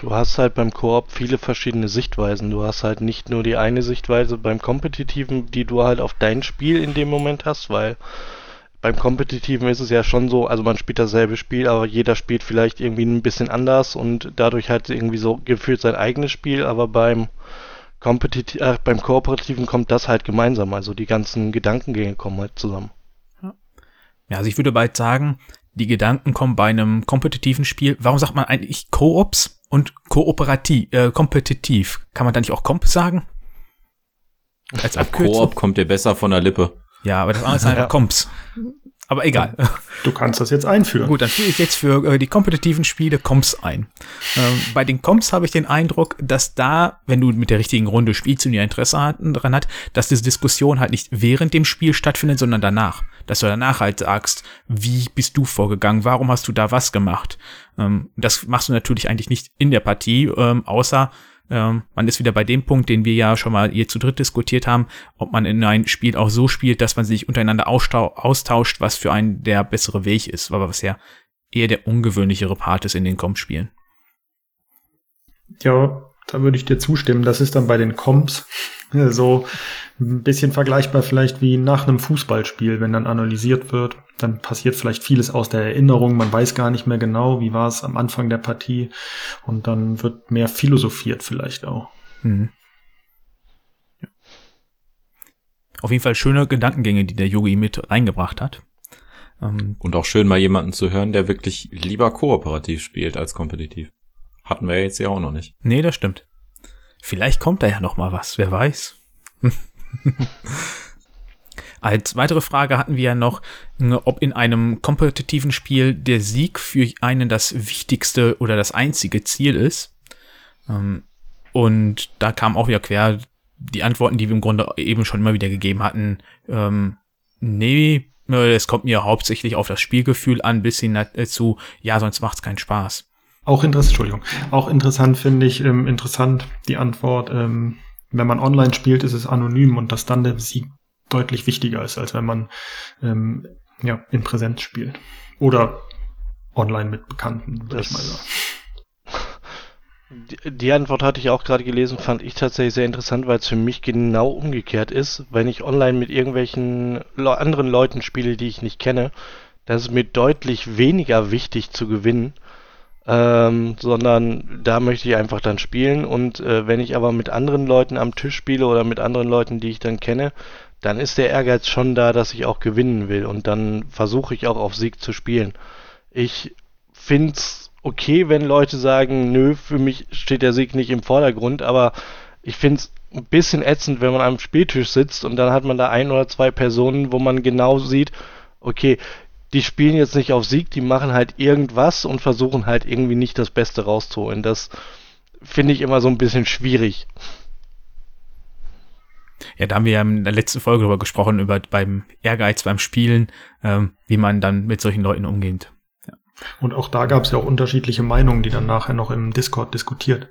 Du hast halt beim Koop viele verschiedene Sichtweisen. Du hast halt nicht nur die eine Sichtweise beim Kompetitiven, die du halt auf dein Spiel in dem Moment hast, weil beim Kompetitiven ist es ja schon so, also man spielt dasselbe Spiel, aber jeder spielt vielleicht irgendwie ein bisschen anders und dadurch halt irgendwie so gefühlt sein eigenes Spiel, aber beim Kompetitiv äh, beim Kooperativen kommt das halt gemeinsam, also die ganzen Gedankengänge kommen halt zusammen. Ja, also ich würde bald sagen, die Gedanken kommen bei einem kompetitiven Spiel. Warum sagt man eigentlich Koops? und kooperativ, äh, kompetitiv. Kann man da nicht auch Komp sagen? Als Abkürzung? Koop kommt dir besser von der Lippe. Ja, aber das andere ist einfach ja. Komps. Aber egal. Du kannst das jetzt einführen. Gut, dann führe ich jetzt für äh, die kompetitiven Spiele Comps ein. Ähm, bei den Comps habe ich den Eindruck, dass da, wenn du mit der richtigen Runde spielst und ihr Interesse hat, daran hat, dass diese Diskussion halt nicht während dem Spiel stattfindet, sondern danach. Dass du danach halt sagst, wie bist du vorgegangen, warum hast du da was gemacht. Ähm, das machst du natürlich eigentlich nicht in der Partie, ähm, außer ähm, man ist wieder bei dem Punkt, den wir ja schon mal hier zu dritt diskutiert haben, ob man in ein Spiel auch so spielt, dass man sich untereinander austauscht, was für einen der bessere Weg ist, aber was ja eher der ungewöhnlichere Part ist in den Comp-Spielen. Ja, da würde ich dir zustimmen. Das ist dann bei den Comps so ein bisschen vergleichbar vielleicht wie nach einem Fußballspiel, wenn dann analysiert wird, dann passiert vielleicht vieles aus der Erinnerung, man weiß gar nicht mehr genau, wie war es am Anfang der Partie und dann wird mehr philosophiert vielleicht auch. Mhm. Ja. Auf jeden Fall schöne Gedankengänge, die der Yogi mit reingebracht hat. Ähm, und auch schön mal jemanden zu hören, der wirklich lieber kooperativ spielt als kompetitiv. Hatten wir jetzt ja auch noch nicht. Nee, das stimmt. Vielleicht kommt da ja noch mal was, wer weiß. Als weitere Frage hatten wir ja noch, ob in einem kompetitiven Spiel der Sieg für einen das wichtigste oder das einzige Ziel ist. Ähm, und da kam auch wieder quer die Antworten, die wir im Grunde eben schon immer wieder gegeben hatten. Ähm, nee, es kommt mir hauptsächlich auf das Spielgefühl an, bis hin dazu, ja, sonst macht es keinen Spaß. Auch interessant, Entschuldigung. Auch interessant finde ich, ähm, interessant die Antwort, ähm, wenn man online spielt, ist es anonym und dass dann der Sieg deutlich wichtiger ist, als wenn man ähm, ja, in Präsenz spielt. Oder online mit Bekannten, würde ich mal sagen. Die Antwort hatte ich auch gerade gelesen, fand ich tatsächlich sehr interessant, weil es für mich genau umgekehrt ist. Wenn ich online mit irgendwelchen anderen Leuten spiele, die ich nicht kenne, dann ist es mir deutlich weniger wichtig zu gewinnen, ähm, sondern da möchte ich einfach dann spielen. Und äh, wenn ich aber mit anderen Leuten am Tisch spiele oder mit anderen Leuten, die ich dann kenne, dann ist der Ehrgeiz schon da, dass ich auch gewinnen will. Und dann versuche ich auch auf Sieg zu spielen. Ich finde es okay, wenn Leute sagen, nö, für mich steht der Sieg nicht im Vordergrund, aber ich finde es ein bisschen ätzend, wenn man am Spieltisch sitzt und dann hat man da ein oder zwei Personen, wo man genau sieht, okay, die spielen jetzt nicht auf Sieg, die machen halt irgendwas und versuchen halt irgendwie nicht das Beste rauszuholen. Das finde ich immer so ein bisschen schwierig. Ja, da haben wir ja in der letzten Folge darüber gesprochen, über beim Ehrgeiz beim Spielen, ähm, wie man dann mit solchen Leuten umgeht. Ja. Und auch da gab es ja auch unterschiedliche Meinungen, die dann nachher noch im Discord diskutiert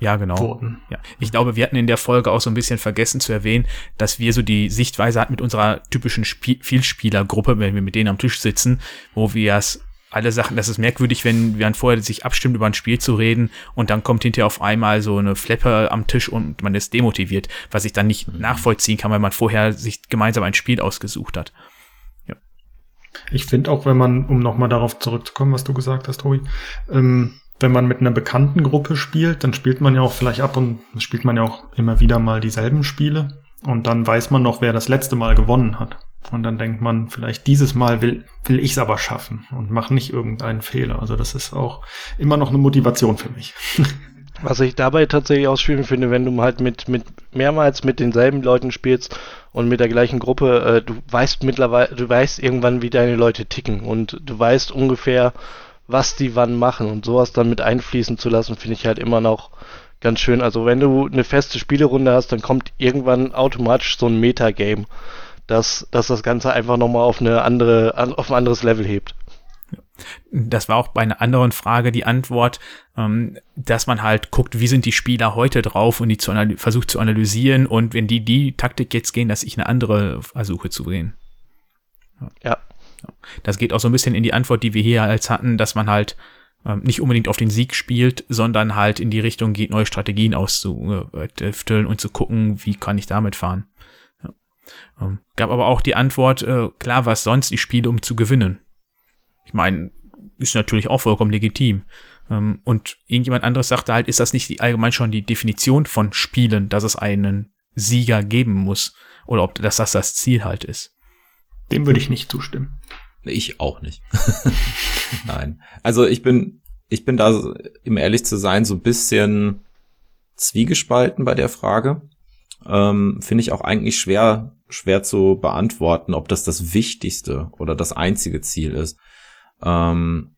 ja, genau. Wurden. Ja. Ich glaube, wir hatten in der Folge auch so ein bisschen vergessen zu erwähnen, dass wir so die Sichtweise hatten mit unserer typischen Spiel Vielspielergruppe, wenn wir mit denen am Tisch sitzen, wo wir es alle Sachen, das ist merkwürdig, wenn man vorher sich abstimmt, über ein Spiel zu reden und dann kommt hinterher auf einmal so eine Flappe am Tisch und man ist demotiviert, was ich dann nicht mhm. nachvollziehen kann, weil man vorher sich gemeinsam ein Spiel ausgesucht hat. Ja. Ich finde auch, wenn man, um nochmal darauf zurückzukommen, was du gesagt hast, Tobi, ähm, wenn man mit einer bekannten Gruppe spielt, dann spielt man ja auch vielleicht ab und spielt man ja auch immer wieder mal dieselben Spiele. Und dann weiß man noch, wer das letzte Mal gewonnen hat. Und dann denkt man, vielleicht dieses Mal will, will ich es aber schaffen und mache nicht irgendeinen Fehler. Also das ist auch immer noch eine Motivation für mich. Was ich dabei tatsächlich auch schön finde, wenn du halt mit, mit mehrmals mit denselben Leuten spielst und mit der gleichen Gruppe, äh, du weißt mittlerweile, du weißt irgendwann, wie deine Leute ticken und du weißt ungefähr, was die wann machen und sowas dann mit einfließen zu lassen, finde ich halt immer noch ganz schön. Also wenn du eine feste Spielerunde hast, dann kommt irgendwann automatisch so ein Metagame, dass, dass das Ganze einfach nochmal auf eine andere, auf ein anderes Level hebt. Das war auch bei einer anderen Frage die Antwort, ähm, dass man halt guckt, wie sind die Spieler heute drauf und die zu versucht zu analysieren und wenn die die Taktik jetzt gehen, dass ich eine andere versuche zu gehen. Ja. Das geht auch so ein bisschen in die Antwort, die wir hier als hatten, dass man halt ähm, nicht unbedingt auf den Sieg spielt, sondern halt in die Richtung geht, neue Strategien auszutüfteln und zu gucken, wie kann ich damit fahren. Ähm, gab aber auch die Antwort, äh, klar, was sonst, ich spiele, um zu gewinnen. Ich meine, ist natürlich auch vollkommen legitim. Ähm, und irgendjemand anderes sagte halt, ist das nicht die, allgemein schon die Definition von Spielen, dass es einen Sieger geben muss? Oder ob das das, das Ziel halt ist? Dem würde ich nicht zustimmen. Ich auch nicht. Nein. Also ich bin, ich bin da, um ehrlich zu sein, so ein bisschen zwiegespalten bei der Frage. Ähm, Finde ich auch eigentlich schwer, schwer zu beantworten, ob das das wichtigste oder das einzige Ziel ist. Ähm,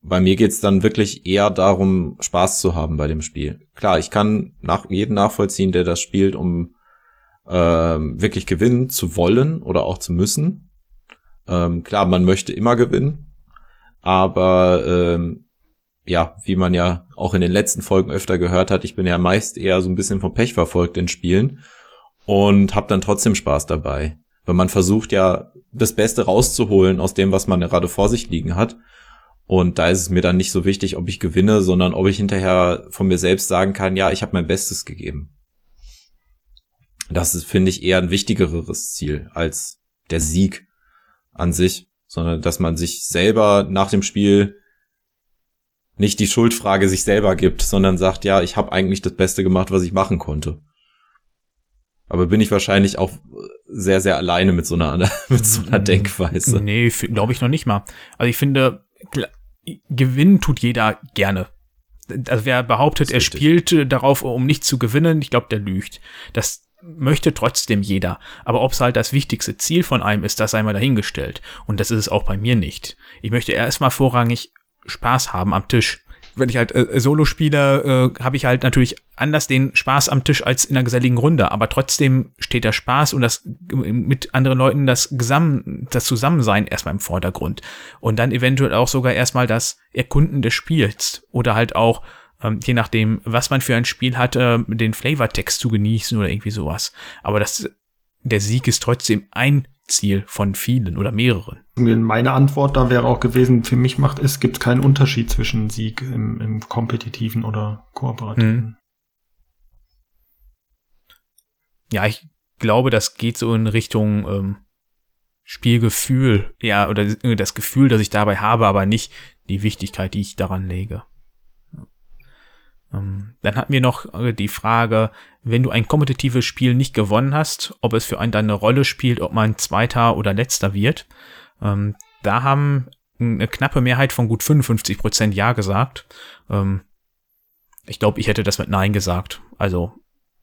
bei mir geht's dann wirklich eher darum, Spaß zu haben bei dem Spiel. Klar, ich kann nach, jeden nachvollziehen, der das spielt, um ähm, wirklich gewinnen zu wollen oder auch zu müssen. Ähm, klar, man möchte immer gewinnen, aber ähm, ja, wie man ja auch in den letzten Folgen öfter gehört hat, ich bin ja meist eher so ein bisschen vom Pech verfolgt in Spielen und habe dann trotzdem Spaß dabei. Weil man versucht ja das Beste rauszuholen aus dem, was man gerade vor sich liegen hat. Und da ist es mir dann nicht so wichtig, ob ich gewinne, sondern ob ich hinterher von mir selbst sagen kann, ja, ich habe mein Bestes gegeben. Das ist, finde ich, eher ein wichtigeres Ziel als der Sieg an sich, sondern dass man sich selber nach dem Spiel nicht die Schuldfrage sich selber gibt, sondern sagt, ja, ich habe eigentlich das Beste gemacht, was ich machen konnte. Aber bin ich wahrscheinlich auch sehr, sehr alleine mit so einer, mit so einer Denkweise. Nee, glaube ich noch nicht mal. Also ich finde, gewinnen tut jeder gerne. Also wer behauptet, er spielt darauf, um nicht zu gewinnen, ich glaube, der lügt. Das möchte trotzdem jeder. Aber ob es halt das wichtigste Ziel von einem ist, das einmal dahingestellt. Und das ist es auch bei mir nicht. Ich möchte erstmal vorrangig Spaß haben am Tisch. Wenn ich halt äh, Solo spiele, äh, habe ich halt natürlich anders den Spaß am Tisch als in einer geselligen Runde. Aber trotzdem steht der Spaß und das mit anderen Leuten das Gesam das Zusammensein erstmal im Vordergrund. Und dann eventuell auch sogar erstmal das Erkunden des Spiels. Oder halt auch ähm, je nachdem, was man für ein Spiel hat, äh, den Flavortext zu genießen oder irgendwie sowas. Aber das, der Sieg ist trotzdem ein Ziel von vielen oder mehreren. Meine Antwort da wäre auch gewesen, für mich macht es gibt keinen Unterschied zwischen Sieg im, im kompetitiven oder kooperativen. Hm. Ja, ich glaube, das geht so in Richtung ähm, Spielgefühl, ja, oder das Gefühl, das ich dabei habe, aber nicht die Wichtigkeit, die ich daran lege. Ähm, dann hatten wir noch äh, die Frage, wenn du ein kompetitives Spiel nicht gewonnen hast, ob es für einen dann eine Rolle spielt, ob man Zweiter oder Letzter wird. Ähm, da haben eine knappe Mehrheit von gut 55 Prozent Ja gesagt. Ähm, ich glaube, ich hätte das mit Nein gesagt. Also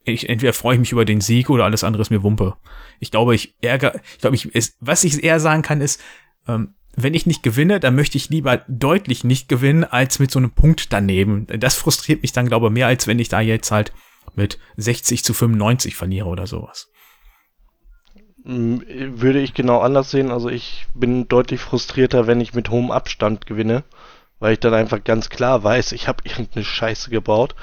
ich, entweder freue ich mich über den Sieg oder alles andere ist mir Wumpe. Ich glaube, ich ärgere, ich glaube, ich, ist, was ich eher sagen kann, ist, ähm, wenn ich nicht gewinne, dann möchte ich lieber deutlich nicht gewinnen, als mit so einem Punkt daneben. Das frustriert mich dann, glaube ich, mehr, als wenn ich da jetzt halt mit 60 zu 95 verliere oder sowas. Mm, würde ich genau anders sehen. Also ich bin deutlich frustrierter, wenn ich mit hohem Abstand gewinne, weil ich dann einfach ganz klar weiß, ich habe irgendeine Scheiße gebaut.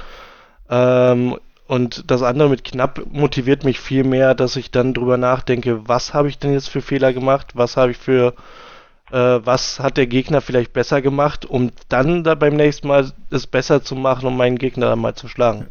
Ähm, und das andere mit knapp motiviert mich viel mehr, dass ich dann drüber nachdenke, was habe ich denn jetzt für Fehler gemacht, was habe ich für äh, was hat der Gegner vielleicht besser gemacht, um dann da beim nächsten Mal es besser zu machen, um meinen Gegner dann mal zu schlagen.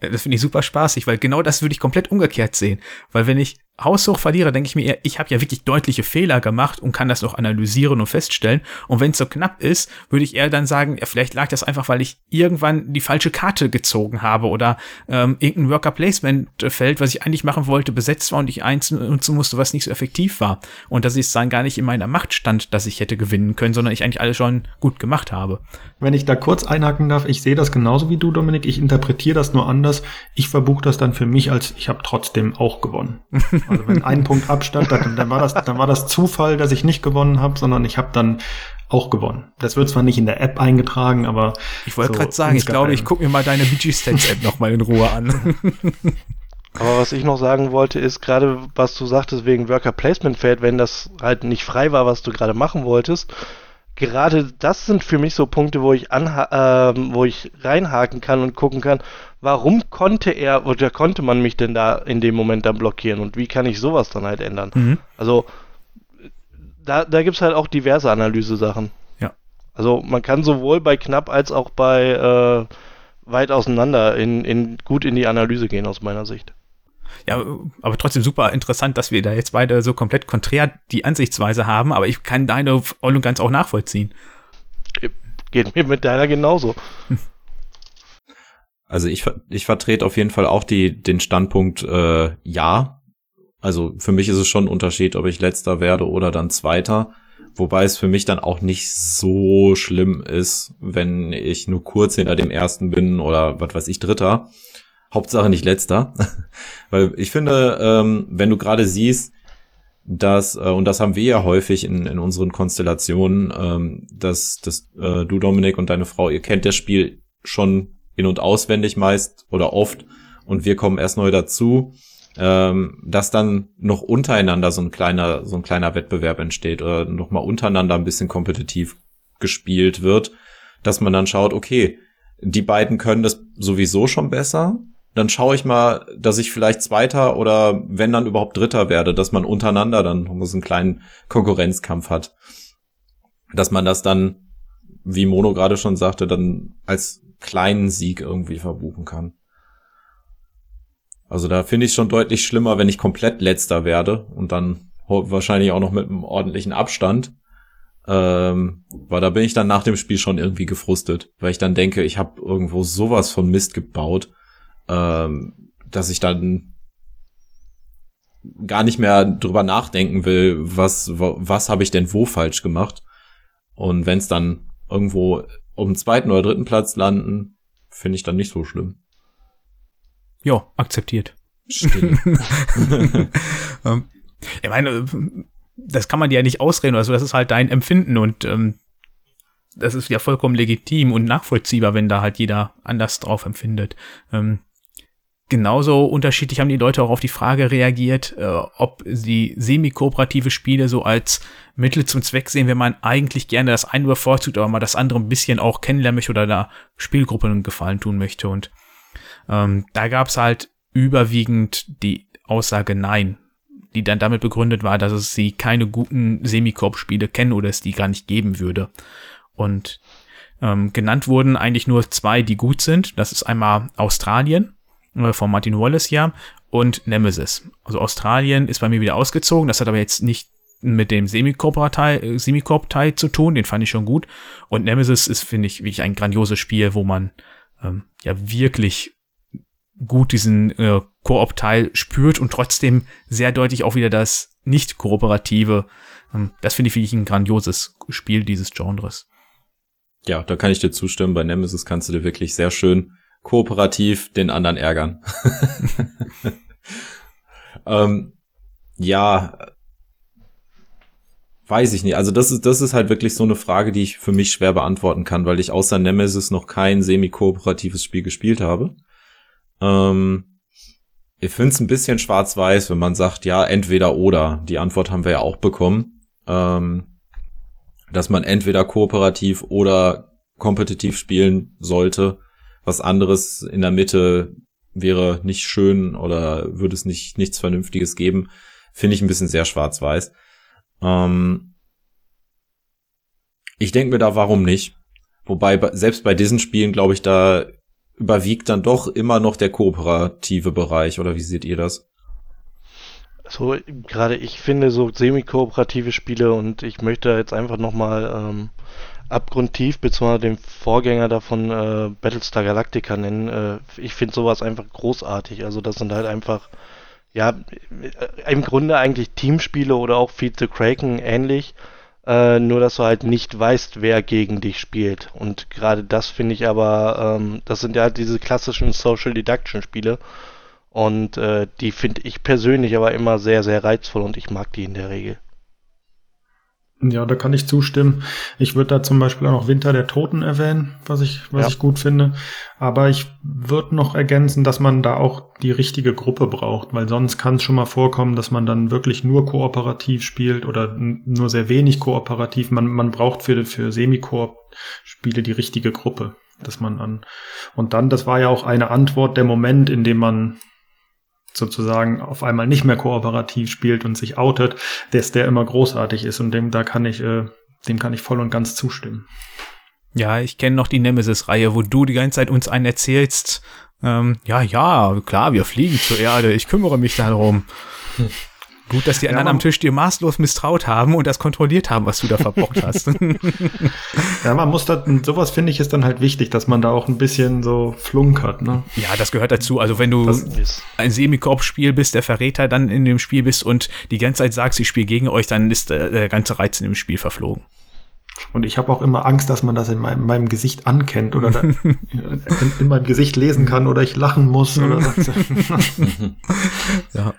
Das finde ich super spaßig, weil genau das würde ich komplett umgekehrt sehen. Weil wenn ich haushoch verliere, denke ich mir eher, ich habe ja wirklich deutliche Fehler gemacht und kann das noch analysieren und feststellen. Und wenn es so knapp ist, würde ich eher dann sagen, ja, vielleicht lag das einfach, weil ich irgendwann die falsche Karte gezogen habe oder ähm, irgendein Worker Placement Feld, was ich eigentlich machen wollte, besetzt war und ich eins nutzen musste, was nicht so effektiv war. Und dass es dann gar nicht in meiner Macht stand, dass ich hätte gewinnen können, sondern ich eigentlich alles schon gut gemacht habe. Wenn ich da kurz einhaken darf, ich sehe das genauso wie du, Dominik. Ich interpretiere das nur anders. Ich verbuche das dann für mich als, ich habe trotzdem auch gewonnen. Also wenn ein Punkt Abstand, dann, dann, war das, dann war das Zufall, dass ich nicht gewonnen habe, sondern ich habe dann auch gewonnen. Das wird zwar nicht in der App eingetragen, aber ich wollte so gerade sagen, ich glaube, ich gucke mir mal deine BG Stats App noch mal in Ruhe an. Aber was ich noch sagen wollte, ist gerade, was du sagtest wegen Worker Placement Feld, wenn das halt nicht frei war, was du gerade machen wolltest, gerade das sind für mich so Punkte, wo ich, anha äh, wo ich reinhaken kann und gucken kann, warum konnte er oder konnte man mich denn da in dem Moment dann blockieren und wie kann ich sowas dann halt ändern? Mhm. Also da, da gibt es halt auch diverse Analyse-Sachen. Ja. Also man kann sowohl bei knapp als auch bei äh, weit auseinander in, in gut in die Analyse gehen aus meiner Sicht. Ja, aber trotzdem super interessant, dass wir da jetzt beide so komplett konträr die Ansichtsweise haben, aber ich kann deine voll und ganz auch nachvollziehen. Geht mir mit deiner genauso. Also ich, ich vertrete auf jeden Fall auch die, den Standpunkt, äh, ja. Also für mich ist es schon ein Unterschied, ob ich letzter werde oder dann zweiter. Wobei es für mich dann auch nicht so schlimm ist, wenn ich nur kurz hinter dem ersten bin oder was weiß ich, dritter. Hauptsache nicht letzter. Weil ich finde, ähm, wenn du gerade siehst, dass, äh, und das haben wir ja häufig in, in unseren Konstellationen, ähm, dass, dass äh, du, Dominik, und deine Frau, ihr kennt das Spiel schon in- und auswendig meist oder oft und wir kommen erst neu dazu, ähm, dass dann noch untereinander so ein kleiner, so ein kleiner Wettbewerb entsteht oder nochmal untereinander ein bisschen kompetitiv gespielt wird, dass man dann schaut, okay, die beiden können das sowieso schon besser, dann schaue ich mal, dass ich vielleicht Zweiter oder wenn dann überhaupt Dritter werde, dass man untereinander dann so einen kleinen Konkurrenzkampf hat. Dass man das dann, wie Mono gerade schon sagte, dann als kleinen Sieg irgendwie verbuchen kann. Also da finde ich schon deutlich schlimmer, wenn ich komplett letzter werde und dann wahrscheinlich auch noch mit einem ordentlichen Abstand. Ähm, weil da bin ich dann nach dem Spiel schon irgendwie gefrustet, weil ich dann denke, ich habe irgendwo sowas von Mist gebaut ähm, dass ich dann gar nicht mehr drüber nachdenken will, was, was habe ich denn wo falsch gemacht. Und wenn es dann irgendwo um den zweiten oder dritten Platz landen, finde ich dann nicht so schlimm. Ja, akzeptiert. Still. ähm, ich meine, das kann man dir ja nicht ausreden, also das ist halt dein Empfinden und ähm, das ist ja vollkommen legitim und nachvollziehbar, wenn da halt jeder anders drauf empfindet. Ähm, genauso unterschiedlich haben die Leute auch auf die Frage reagiert, äh, ob sie semi-kooperative Spiele so als Mittel zum Zweck sehen, wenn man eigentlich gerne das eine bevorzugt, aber mal das andere ein bisschen auch kennenlernen möchte oder da Spielgruppen einen Gefallen tun möchte. Und ähm, da gab es halt überwiegend die Aussage Nein, die dann damit begründet war, dass es sie keine guten Semi-Koop-Spiele kennen oder es die gar nicht geben würde. Und ähm, genannt wurden eigentlich nur zwei, die gut sind. Das ist einmal Australien von Martin Wallace ja und Nemesis. Also Australien ist bei mir wieder ausgezogen. Das hat aber jetzt nicht mit dem Semicorp-Teil äh, zu tun. Den fand ich schon gut. Und Nemesis ist, finde ich, wirklich ein grandioses Spiel, wo man ähm, ja wirklich gut diesen äh, Koop-Teil spürt und trotzdem sehr deutlich auch wieder das nicht kooperative. Ähm, das finde ich wirklich ein grandioses Spiel dieses Genres. Ja, da kann ich dir zustimmen. Bei Nemesis kannst du dir wirklich sehr schön kooperativ den anderen ärgern. ähm, ja, weiß ich nicht. Also das ist, das ist halt wirklich so eine Frage, die ich für mich schwer beantworten kann, weil ich außer Nemesis noch kein semi-kooperatives Spiel gespielt habe. Ähm, ich finde es ein bisschen schwarz-weiß, wenn man sagt, ja, entweder oder. Die Antwort haben wir ja auch bekommen. Ähm, dass man entweder kooperativ oder kompetitiv spielen sollte was anderes in der Mitte wäre nicht schön oder würde es nicht nichts Vernünftiges geben, finde ich ein bisschen sehr schwarz-weiß. Ähm, Ich denke mir da, warum nicht? Wobei, selbst bei diesen Spielen, glaube ich, da überwiegt dann doch immer noch der kooperative Bereich, oder wie seht ihr das? So, gerade ich finde so semi-kooperative Spiele und ich möchte jetzt einfach nochmal ähm, abgrundtief beziehungsweise den Vorgänger davon äh, Battlestar Galactica nennen. Äh, ich finde sowas einfach großartig. Also das sind halt einfach, ja, äh, im Grunde eigentlich Teamspiele oder auch Feed the Kraken ähnlich. Äh, nur dass du halt nicht weißt, wer gegen dich spielt. Und gerade das finde ich aber, ähm, das sind ja diese klassischen Social Deduction Spiele. Und äh, die finde ich persönlich aber immer sehr, sehr reizvoll und ich mag die in der Regel. Ja, da kann ich zustimmen. Ich würde da zum Beispiel auch noch Winter der Toten erwähnen, was ich, was ja. ich gut finde. Aber ich würde noch ergänzen, dass man da auch die richtige Gruppe braucht, weil sonst kann es schon mal vorkommen, dass man dann wirklich nur kooperativ spielt oder nur sehr wenig kooperativ. Man, man braucht für, für Semi-Koop-Spiele die richtige Gruppe, dass man an, und dann, das war ja auch eine Antwort, der Moment, in dem man sozusagen auf einmal nicht mehr kooperativ spielt und sich outet, dass der immer großartig ist und dem da kann ich äh, dem kann ich voll und ganz zustimmen. Ja, ich kenne noch die Nemesis-Reihe, wo du die ganze Zeit uns einen erzählst. Ähm, ja, ja, klar, wir fliegen zur Erde. Ich kümmere mich darum. Gut, dass die anderen ja, am Tisch dir maßlos misstraut haben und das kontrolliert haben, was du da verbockt hast. ja, man muss da, sowas finde ich ist dann halt wichtig, dass man da auch ein bisschen so flunkert, ne? Ja, das gehört dazu. Also wenn du ein Semikorb-Spiel bist, der Verräter dann in dem Spiel bist und die ganze Zeit sagst, ich spiele gegen euch, dann ist der, der ganze Reiz in dem Spiel verflogen. Und ich habe auch immer Angst, dass man das in meinem, meinem Gesicht ankennt oder da, in, in, meinem Gesicht lesen kann oder ich lachen muss oder so. ja.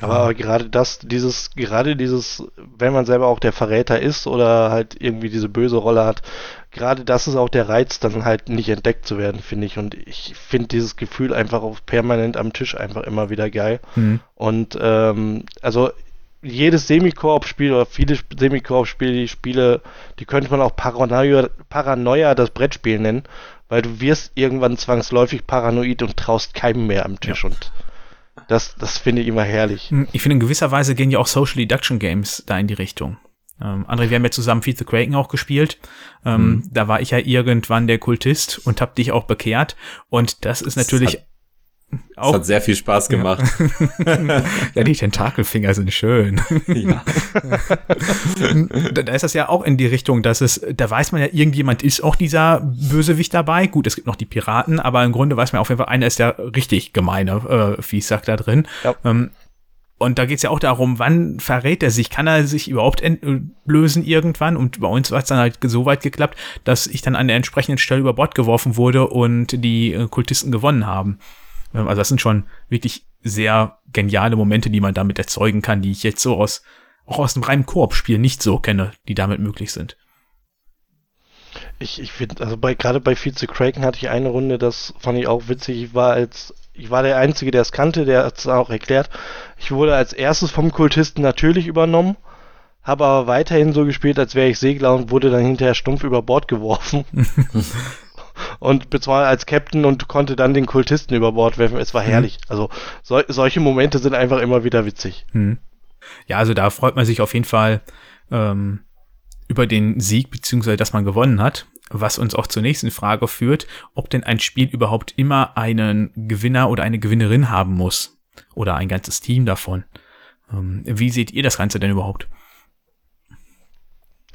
Aber gerade das, dieses, gerade dieses, wenn man selber auch der Verräter ist oder halt irgendwie diese böse Rolle hat, gerade das ist auch der Reiz, dann halt nicht entdeckt zu werden, finde ich. Und ich finde dieses Gefühl einfach auch permanent am Tisch einfach immer wieder geil. Mhm. Und ähm, also jedes Semikorb-Spiel oder viele Semikorb-Spiele, die Spiele, die könnte man auch Paranoia, Paranoia das Brettspiel nennen, weil du wirst irgendwann zwangsläufig paranoid und traust keinem mehr am Tisch ja. und das, das finde ich immer herrlich. Hm, ich finde, in gewisser Weise gehen ja auch Social Deduction Games da in die Richtung. Ähm, André, wir haben ja zusammen Feed the Kraken auch gespielt. Ähm, mhm. Da war ich ja irgendwann der Kultist und hab dich auch bekehrt. Und das ist natürlich auch, das hat sehr viel Spaß gemacht. Ja, ja die Tentakelfinger sind schön. Ja. da, da ist das ja auch in die Richtung, dass es, da weiß man ja, irgendjemand ist auch dieser Bösewicht dabei. Gut, es gibt noch die Piraten, aber im Grunde weiß man auf jeden Fall, einer ist der richtig gemeine äh, Viehsack da drin. Ja. Ähm, und da geht's ja auch darum, wann verrät er sich? Kann er sich überhaupt lösen irgendwann? Und bei uns war es dann halt so weit geklappt, dass ich dann an der entsprechenden Stelle über Bord geworfen wurde und die äh, Kultisten gewonnen haben. Ähm, also das sind schon wirklich sehr geniale Momente, die man damit erzeugen kann, die ich jetzt so aus, auch aus dem reinen Koop-Spiel nicht so kenne, die damit möglich sind. Ich, ich finde, also bei, gerade bei Vize Kraken hatte ich eine Runde, das fand ich auch witzig. Ich war als, ich war der Einzige, der es kannte, der hat es auch erklärt. Ich wurde als erstes vom Kultisten natürlich übernommen, habe aber weiterhin so gespielt, als wäre ich Segler und wurde dann hinterher stumpf über Bord geworfen. und bezahlt als Captain und konnte dann den Kultisten über Bord werfen. Es war mhm. herrlich. Also so, solche Momente sind einfach immer wieder witzig. Mhm. Ja, also da freut man sich auf jeden Fall ähm, über den Sieg, beziehungsweise dass man gewonnen hat. Was uns auch zur nächsten Frage führt, ob denn ein Spiel überhaupt immer einen Gewinner oder eine Gewinnerin haben muss. Oder ein ganzes Team davon. Ähm, wie seht ihr das Ganze denn überhaupt?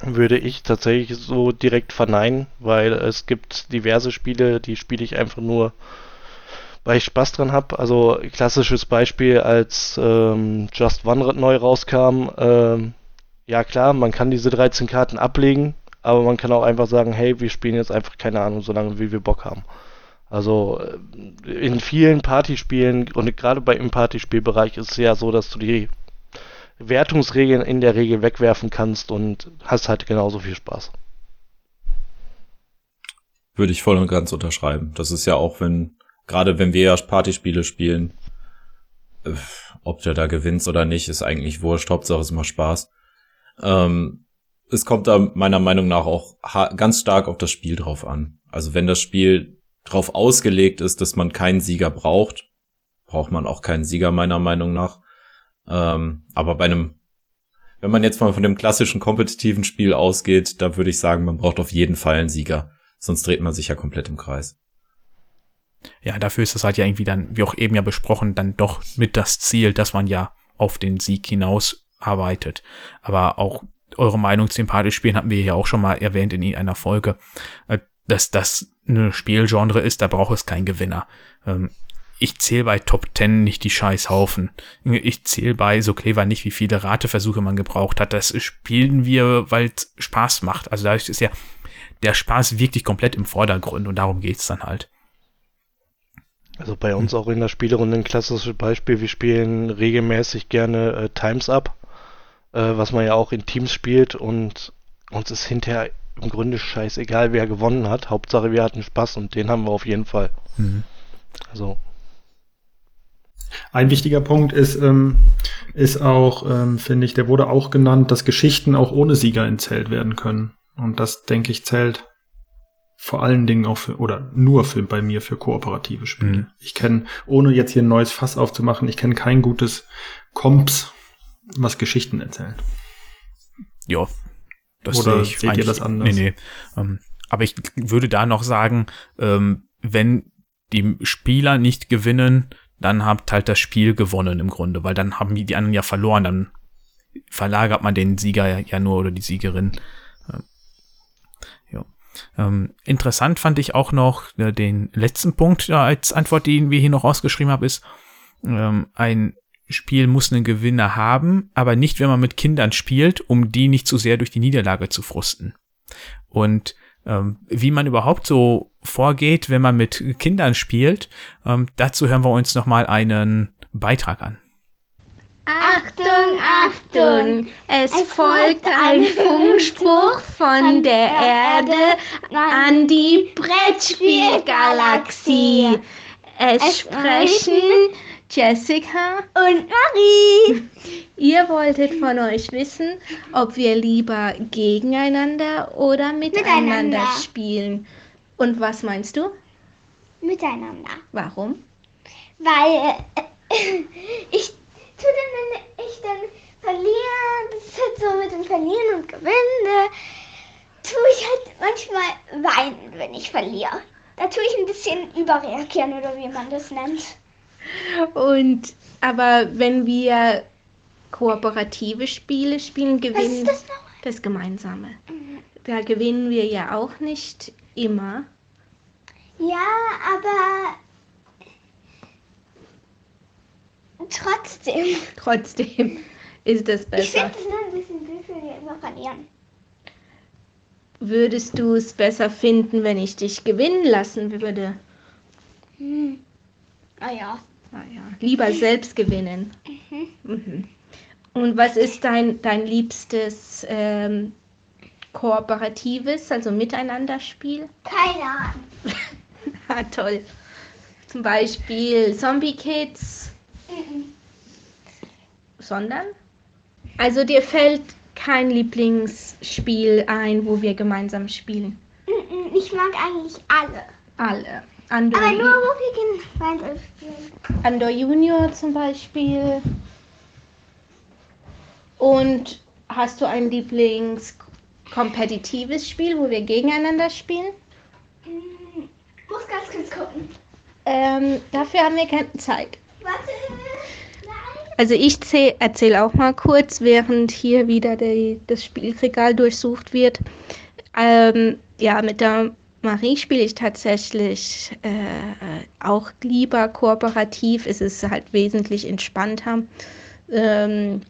Würde ich tatsächlich so direkt verneinen, weil es gibt diverse Spiele, die spiele ich einfach nur, weil ich Spaß dran habe. Also klassisches Beispiel, als ähm, Just One neu rauskam, ähm, ja klar, man kann diese 13 Karten ablegen, aber man kann auch einfach sagen, hey, wir spielen jetzt einfach keine Ahnung, so lange wie wir Bock haben. Also äh, in vielen Partyspielen und gerade bei im Partyspielbereich ist es ja so, dass du die Wertungsregeln in der Regel wegwerfen kannst und hast halt genauso viel Spaß. Würde ich voll und ganz unterschreiben. Das ist ja auch, wenn, gerade wenn wir ja Partyspiele spielen, äh, ob der da gewinnt oder nicht, ist eigentlich wurscht. Hauptsache es macht Spaß. Ähm, es kommt da meiner Meinung nach auch ganz stark auf das Spiel drauf an. Also wenn das Spiel drauf ausgelegt ist, dass man keinen Sieger braucht, braucht man auch keinen Sieger meiner Meinung nach. Ähm, aber bei einem, wenn man jetzt mal von dem klassischen kompetitiven Spiel ausgeht, da würde ich sagen, man braucht auf jeden Fall einen Sieger. Sonst dreht man sich ja komplett im Kreis. Ja, dafür ist es halt ja irgendwie dann, wie auch eben ja besprochen, dann doch mit das Ziel, dass man ja auf den Sieg hinaus arbeitet. Aber auch eure Meinung zu dem Partyspielen hatten wir ja auch schon mal erwähnt in einer Folge, äh, dass das eine Spielgenre ist, da braucht es keinen Gewinner. Ich zähle bei Top 10 nicht die Scheißhaufen. Ich zähle bei so clever nicht, wie viele Rateversuche man gebraucht hat. Das spielen wir, weil es Spaß macht. Also dadurch ist ja der Spaß wirklich komplett im Vordergrund und darum geht's dann halt. Also bei uns auch in der Spielerunde ein klassisches Beispiel. Wir spielen regelmäßig gerne äh, Times Up, äh, was man ja auch in Teams spielt und uns ist hinterher im Grunde scheißegal, wer gewonnen hat. Hauptsache wir hatten Spaß und den haben wir auf jeden Fall. Mhm. Also. Ein wichtiger Punkt ist, ähm, ist auch, ähm, finde ich, der wurde auch genannt, dass Geschichten auch ohne Sieger entzählt werden können. Und das, denke ich, zählt vor allen Dingen auch für, oder nur für, bei mir für kooperative Spiele. Mhm. Ich kenne, ohne jetzt hier ein neues Fass aufzumachen, ich kenne kein gutes Komps, was Geschichten erzählt. Ja. Das Oder sehe ich seht ihr das anders? Nee, nee. Ähm, aber ich würde da noch sagen, ähm, wenn die Spieler nicht gewinnen, dann hat halt das Spiel gewonnen im Grunde, weil dann haben die anderen ja verloren, dann verlagert man den Sieger ja nur oder die Siegerin. Ähm, interessant fand ich auch noch äh, den letzten Punkt ja, als Antwort, den wir hier noch rausgeschrieben haben, ist, ähm, ein Spiel muss einen Gewinner haben, aber nicht, wenn man mit Kindern spielt, um die nicht zu sehr durch die Niederlage zu frusten. Und ähm, wie man überhaupt so vorgeht, wenn man mit Kindern spielt, ähm, dazu hören wir uns nochmal einen Beitrag an. Achtung, Achtung! Es folgt ein Funkspruch von der Erde an die Brettspielgalaxie. Es sprechen Jessica und Marie. Ihr wolltet von euch wissen, ob wir lieber gegeneinander oder miteinander, miteinander. spielen. Und was meinst du? Miteinander. Warum? Weil äh, ich tue dann, wenn ich dann verliere, das ist halt so mit dem Verlieren und Gewinnen, tue ich halt manchmal weinen, wenn ich verliere. Da tue ich ein bisschen überreagieren oder wie man das nennt. Und aber wenn wir kooperative Spiele spielen, gewinnen das, das, Gemeinsame. Da gewinnen wir ja auch nicht immer. Ja, aber Trotzdem. Trotzdem ist es besser. Ich finde es nur ein bisschen blöd, wenn wir immer verlieren. Würdest du es besser finden, wenn ich dich gewinnen lassen würde? Hm. Ah ja. Ah ja. Lieber selbst gewinnen. Mhm. Mhm. Und was ist dein, dein liebstes ähm, kooperatives, also Miteinanderspiel? Keine Ahnung. ah, toll. Zum Beispiel Zombie Kids sondern? Also dir fällt kein Lieblingsspiel ein, wo wir gemeinsam spielen? Ich mag eigentlich alle. Alle. Andor Aber nur, wo wir gemeinsam spielen. Andor Junior zum Beispiel. Und hast du ein Lieblings-kompetitives Spiel, wo wir gegeneinander spielen? Ich muss ganz kurz gucken. Ähm, dafür haben wir keine Zeit. Warte. Also ich erzähle auch mal kurz, während hier wieder die, das Spielregal durchsucht wird. Ähm, ja, mit der Marie spiele ich tatsächlich äh, auch lieber kooperativ. Es ist halt wesentlich entspannter. Ähm,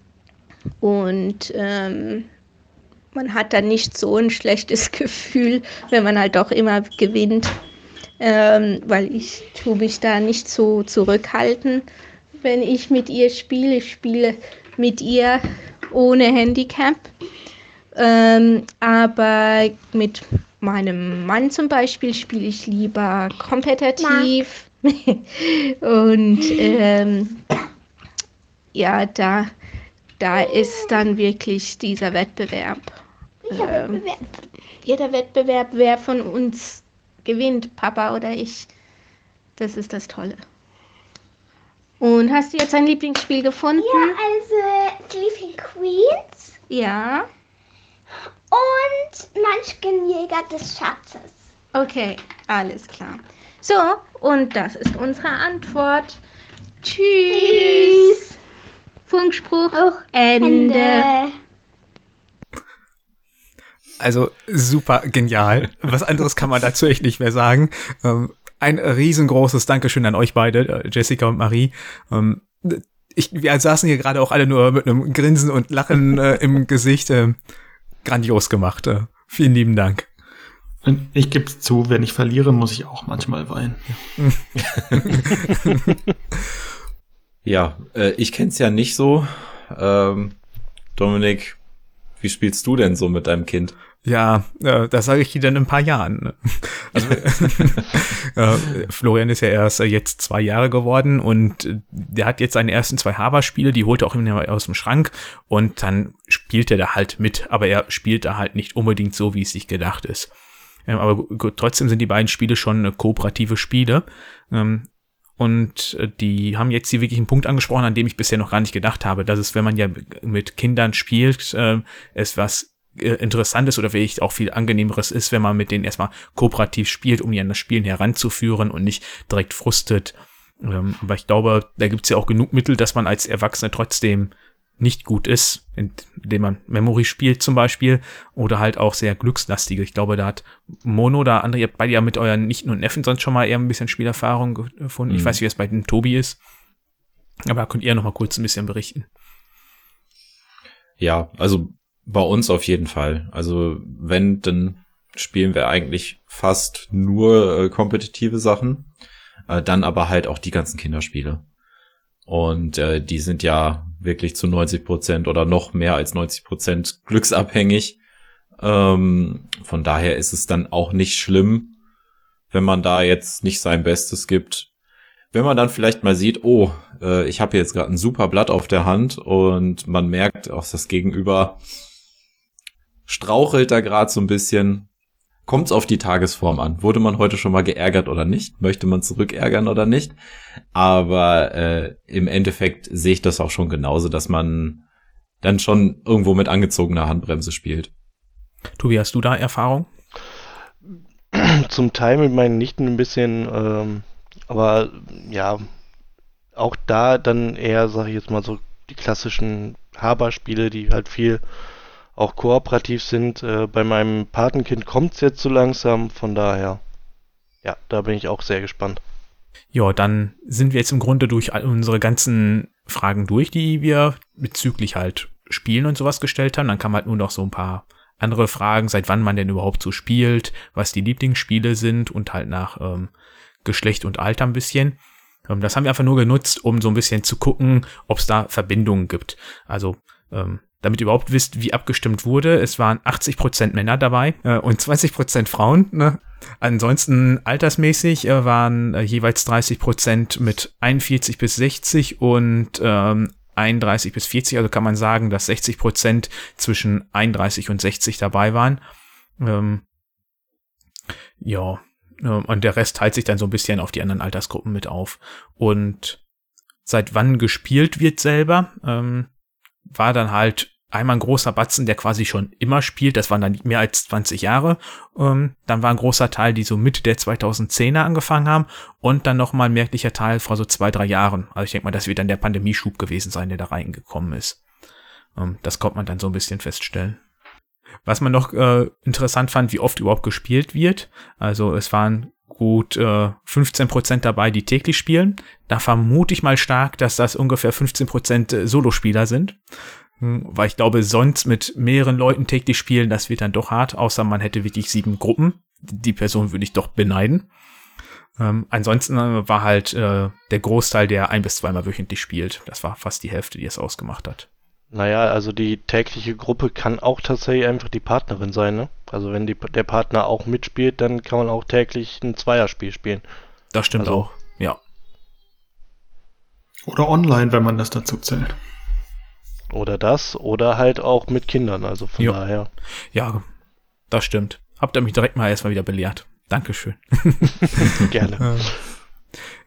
und ähm, man hat dann nicht so ein schlechtes Gefühl, wenn man halt doch immer gewinnt ähm, weil ich tue mich da nicht so zurückhalten, wenn ich mit ihr spiele. Ich spiele mit ihr ohne Handicap. Ähm, aber mit meinem Mann zum Beispiel spiele ich lieber kompetitiv. Und ähm, ja, da, da ist dann wirklich dieser Wettbewerb. Wettbewerb. Jeder Wettbewerb, wer von uns gewinnt, Papa oder ich. Das ist das Tolle. Und hast du jetzt ein Lieblingsspiel gefunden? Ja, also Sleeping Queens. Ja. Und Munchkin-Jäger des Schatzes. Okay, alles klar. So, und das ist unsere Antwort. Tschüss. Funkspruch Ende. Ende. Also super genial. Was anderes kann man dazu echt nicht mehr sagen. Ähm, ein riesengroßes Dankeschön an euch beide, äh, Jessica und Marie. Ähm, ich, wir saßen hier gerade auch alle nur mit einem Grinsen und Lachen äh, im Gesicht. Grandios gemacht. Äh, vielen lieben Dank. Ich gebe zu, wenn ich verliere, muss ich auch manchmal weinen. Ja, äh, ich kenn's ja nicht so. Ähm, Dominik, wie spielst du denn so mit deinem Kind? Ja, äh, das sage ich dir dann in ein paar Jahren. ne? Also, äh, Florian ist ja erst äh, jetzt zwei Jahre geworden und äh, der hat jetzt seine ersten zwei Haber-Spiele, die holt er auch immer aus dem Schrank und dann spielt er da halt mit, aber er spielt da halt nicht unbedingt so, wie es sich gedacht ist. Ähm, aber gu- gut, trotzdem sind die beiden Spiele schon äh, kooperative Spiele. Ähm, und äh, die haben jetzt hier wirklich einen Punkt angesprochen, an dem ich bisher noch gar nicht gedacht habe, dass es, wenn man ja mit Kindern spielt, äh, es was Interessantes oder wirklich auch viel angenehmeres ist, wenn man mit denen erstmal kooperativ spielt, um die an das Spielen heranzuführen und nicht direkt frustet. Ähm, aber ich glaube, da gibt's ja auch genug Mittel, dass man als Erwachsener trotzdem nicht gut ist, indem man Memory spielt zum Beispiel oder halt auch sehr glückslastige. Ich glaube, da hat Mono oder andere, ihr habt beide ja mit euren Nichten und Neffen sonst schon mal eher ein bisschen Spielerfahrung gefunden. Ich Mhm. weiß, wie es bei dem Tobi ist. Aber da könnt ihr noch mal kurz ein bisschen berichten. Ja, also bei uns auf jeden Fall. Also wenn, dann spielen wir eigentlich fast nur äh, kompetitive Sachen, äh, dann aber halt auch die ganzen Kinderspiele. Und äh, die sind ja wirklich zu 90 Prozent oder noch mehr als 90 Prozent glücksabhängig. Ähm, von daher ist es dann auch nicht schlimm, wenn man da jetzt nicht sein Bestes gibt. Wenn man dann vielleicht mal sieht, oh, äh, ich habe jetzt gerade ein super Blatt auf der Hand und man merkt, auch das Gegenüber strauchelt da gerade so ein bisschen. Kommt es auf die Tagesform an. Wurde man heute schon mal geärgert oder nicht? Möchte man zurückärgern oder nicht? Aber äh, im Endeffekt sehe ich das auch schon genauso, dass man dann schon irgendwo mit angezogener Handbremse spielt. Tobi, hast du da Erfahrung? Zum Teil mit meinen Nichten ein bisschen, ähm, aber ja, auch da dann eher, sag ich jetzt mal so, die klassischen Haber-Spiele, die halt viel auch kooperativ sind. Äh, bei meinem Patenkind kommt's jetzt so langsam, von daher, ja, da bin ich auch sehr gespannt. Ja, dann sind wir jetzt im Grunde durch all unsere ganzen Fragen durch, die wir bezüglich halt Spielen und sowas gestellt haben. Dann kam halt nur noch so ein paar andere Fragen, seit wann man denn überhaupt so spielt, was die Lieblingsspiele sind und halt nach ähm, Geschlecht und Alter ein bisschen. Ähm, das haben wir einfach nur genutzt, um so ein bisschen zu gucken, ob es da Verbindungen gibt. Also, ähm, damit ihr überhaupt wisst, wie abgestimmt wurde. Es waren 80% Männer dabei äh, und 20% Frauen. Ne? Ansonsten altersmäßig äh, waren äh, jeweils 30% mit 41 bis 60 und ähm, 31 bis 40. Also kann man sagen, dass 60% zwischen 31 und 60 dabei waren. Ähm, ja, äh, und der Rest teilt sich dann so ein bisschen auf die anderen Altersgruppen mit auf. Und seit wann gespielt wird selber, ähm, war dann halt einmal ein großer Batzen, der quasi schon immer spielt. Das waren dann mehr als 20 Jahre. Ähm, dann war ein großer Teil, die so Mitte der 2010er angefangen haben. Und dann nochmal ein merklicher Teil vor so zwei, drei Jahren. Also ich denke mal, das wird dann der Pandemieschub gewesen sein, der da reingekommen ist. Ähm, das konnte man dann so ein bisschen feststellen. Was man noch äh, interessant fand, wie oft überhaupt gespielt wird. Also es waren gut äh, 15% dabei, die täglich spielen. Da vermute ich mal stark, dass das ungefähr 15% äh, Solospieler sind. Weil ich glaube, sonst mit mehreren Leuten täglich spielen, das wird dann doch hart, außer man hätte wirklich sieben Gruppen. Die Person würde ich doch beneiden. Ähm, ansonsten äh, war halt äh, der Großteil, der ein bis zweimal wöchentlich spielt. Das war fast die Hälfte, die es ausgemacht hat. Naja, also die tägliche Gruppe kann auch tatsächlich einfach die Partnerin sein, ne? Also wenn die, der Partner auch mitspielt, dann kann man auch täglich ein Zweierspiel spielen. Das stimmt Also- auch. Ja. Oder online, wenn man das dazu zählt. Oder das, oder halt auch mit Kindern, also von Jo. daher. Ja, das stimmt. Habt ihr mich direkt mal erstmal wieder belehrt. Dankeschön. Gerne.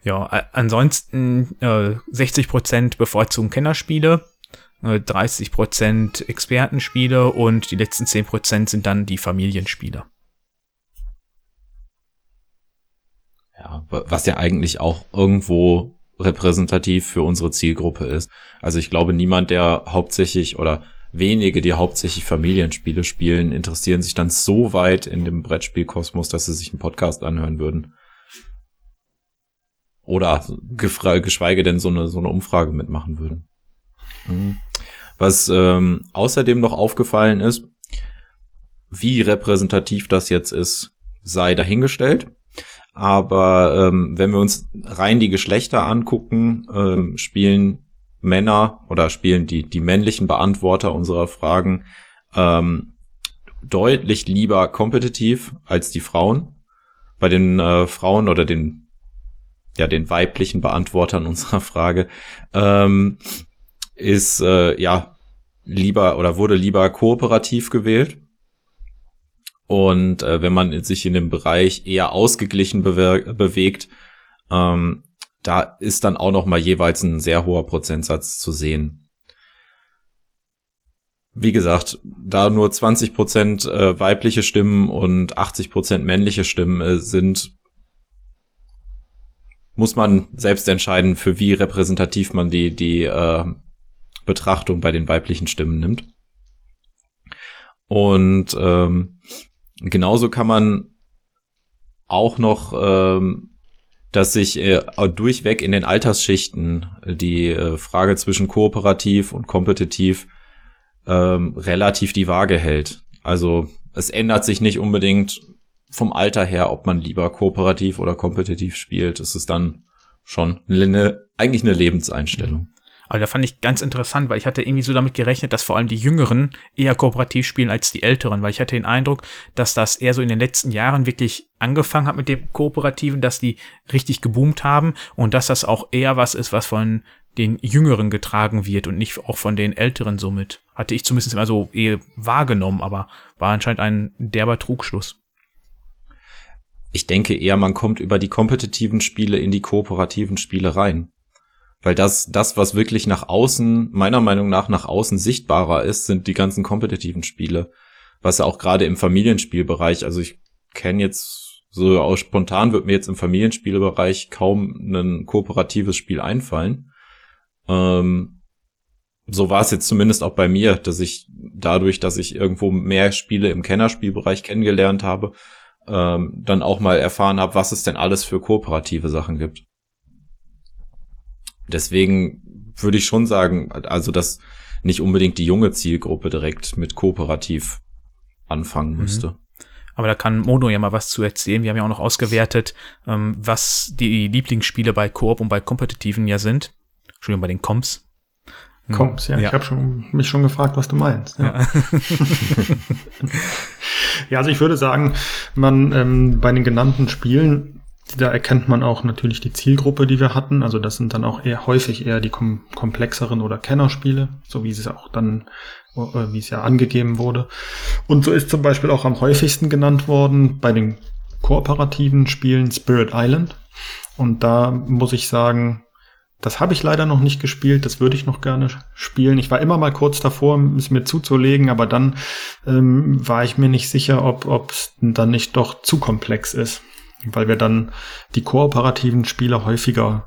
Ja, ansonsten äh, 60% bevorzugen Kennerspiele. äh, 30% Expertenspiele und die letzten 10% sind dann die Familienspiele. Ja, was ja eigentlich auch irgendwo repräsentativ für unsere Zielgruppe ist. Also ich glaube, niemand, der hauptsächlich oder wenige, die hauptsächlich Familienspiele spielen, interessieren sich dann so weit in dem Brettspielkosmos, dass sie sich einen Podcast anhören würden. Oder geschweige denn so eine, so eine Umfrage mitmachen würden. Mhm. Was ähm, außerdem noch aufgefallen ist, wie repräsentativ das jetzt ist, sei dahingestellt. Aber ähm, wenn wir uns rein die Geschlechter angucken, ähm, spielen Männer oder spielen die, die männlichen Beantworter unserer Fragen ähm, deutlich lieber kompetitiv als die Frauen. Bei den äh, Frauen oder den, ja, den weiblichen Beantwortern unserer Frage ähm, ist äh, ja lieber oder wurde lieber kooperativ gewählt. Und äh, wenn man sich in dem Bereich eher ausgeglichen bewe bewegt, ähm, da ist dann auch noch mal jeweils ein sehr hoher Prozentsatz zu sehen. Wie gesagt, da nur 20 Prozent äh, weibliche Stimmen und 80 Prozent männliche Stimmen äh, sind, muss man selbst entscheiden, für wie repräsentativ man die, die äh, Betrachtung bei den weiblichen Stimmen nimmt. Und ähm, genauso kann man auch noch, ähm, dass sich äh, durchweg in den Altersschichten die äh, Frage zwischen kooperativ und kompetitiv ähm, relativ die Waage hält. Also es ändert sich nicht unbedingt vom Alter her, ob man lieber kooperativ oder kompetitiv spielt. Es ist dann schon eine, eigentlich eine Lebenseinstellung. Aber da fand ich ganz interessant, weil ich hatte irgendwie so damit gerechnet, dass vor allem die Jüngeren eher kooperativ spielen als die Älteren, weil ich hatte den Eindruck, dass das eher so in den letzten Jahren wirklich angefangen hat mit dem Kooperativen, dass die richtig geboomt haben und dass das auch eher was ist, was von den Jüngeren getragen wird und nicht auch von den Älteren somit. Hatte ich zumindest immer so eher wahrgenommen, aber war anscheinend ein derber Trugschluss. Ich denke eher, man kommt über die kompetitiven Spiele in die kooperativen Spiele rein. Weil das, das, was wirklich nach außen, meiner Meinung nach nach außen sichtbarer ist, sind die ganzen kompetitiven Spiele. Was ja auch gerade im Familienspielbereich, also ich kenne jetzt so auch spontan wird mir jetzt im Familienspielbereich kaum ein kooperatives Spiel einfallen. Ähm, so war es jetzt zumindest auch bei mir, dass ich dadurch, dass ich irgendwo mehr Spiele im Kennerspielbereich kennengelernt habe, ähm, dann auch mal erfahren habe, was es denn alles für kooperative Sachen gibt. Deswegen würde ich schon sagen, also dass nicht unbedingt die junge Zielgruppe direkt mit kooperativ anfangen mhm. müsste. Mhm. Aber da kann Mono ja mal was zu erzählen. Wir haben ja auch noch ausgewertet, ähm, was die Lieblingsspiele bei Koop und bei Kompetitiven ja sind. Entschuldigung, bei den Comps. Comps, ja. ja. Ich habe schon, mich schon gefragt, was du meinst. Ja. Ja. ja, also ich würde sagen, man ähm, bei den genannten Spielen da erkennt man auch natürlich die Zielgruppe, die wir hatten. Also das sind dann auch eher häufig eher die kom komplexeren oder Kennerspiele, so wie es auch dann, äh, wie es ja angegeben wurde. Und so ist zum Beispiel auch am häufigsten genannt worden bei den kooperativen Spielen Spirit Island. Und da muss ich sagen, das habe ich leider noch nicht gespielt, das würde ich noch gerne spielen. Ich war immer mal kurz davor, es mir zuzulegen, aber dann ähm, war ich mir nicht sicher, ob es dann nicht doch zu komplex ist weil wir dann die kooperativen Spiele häufiger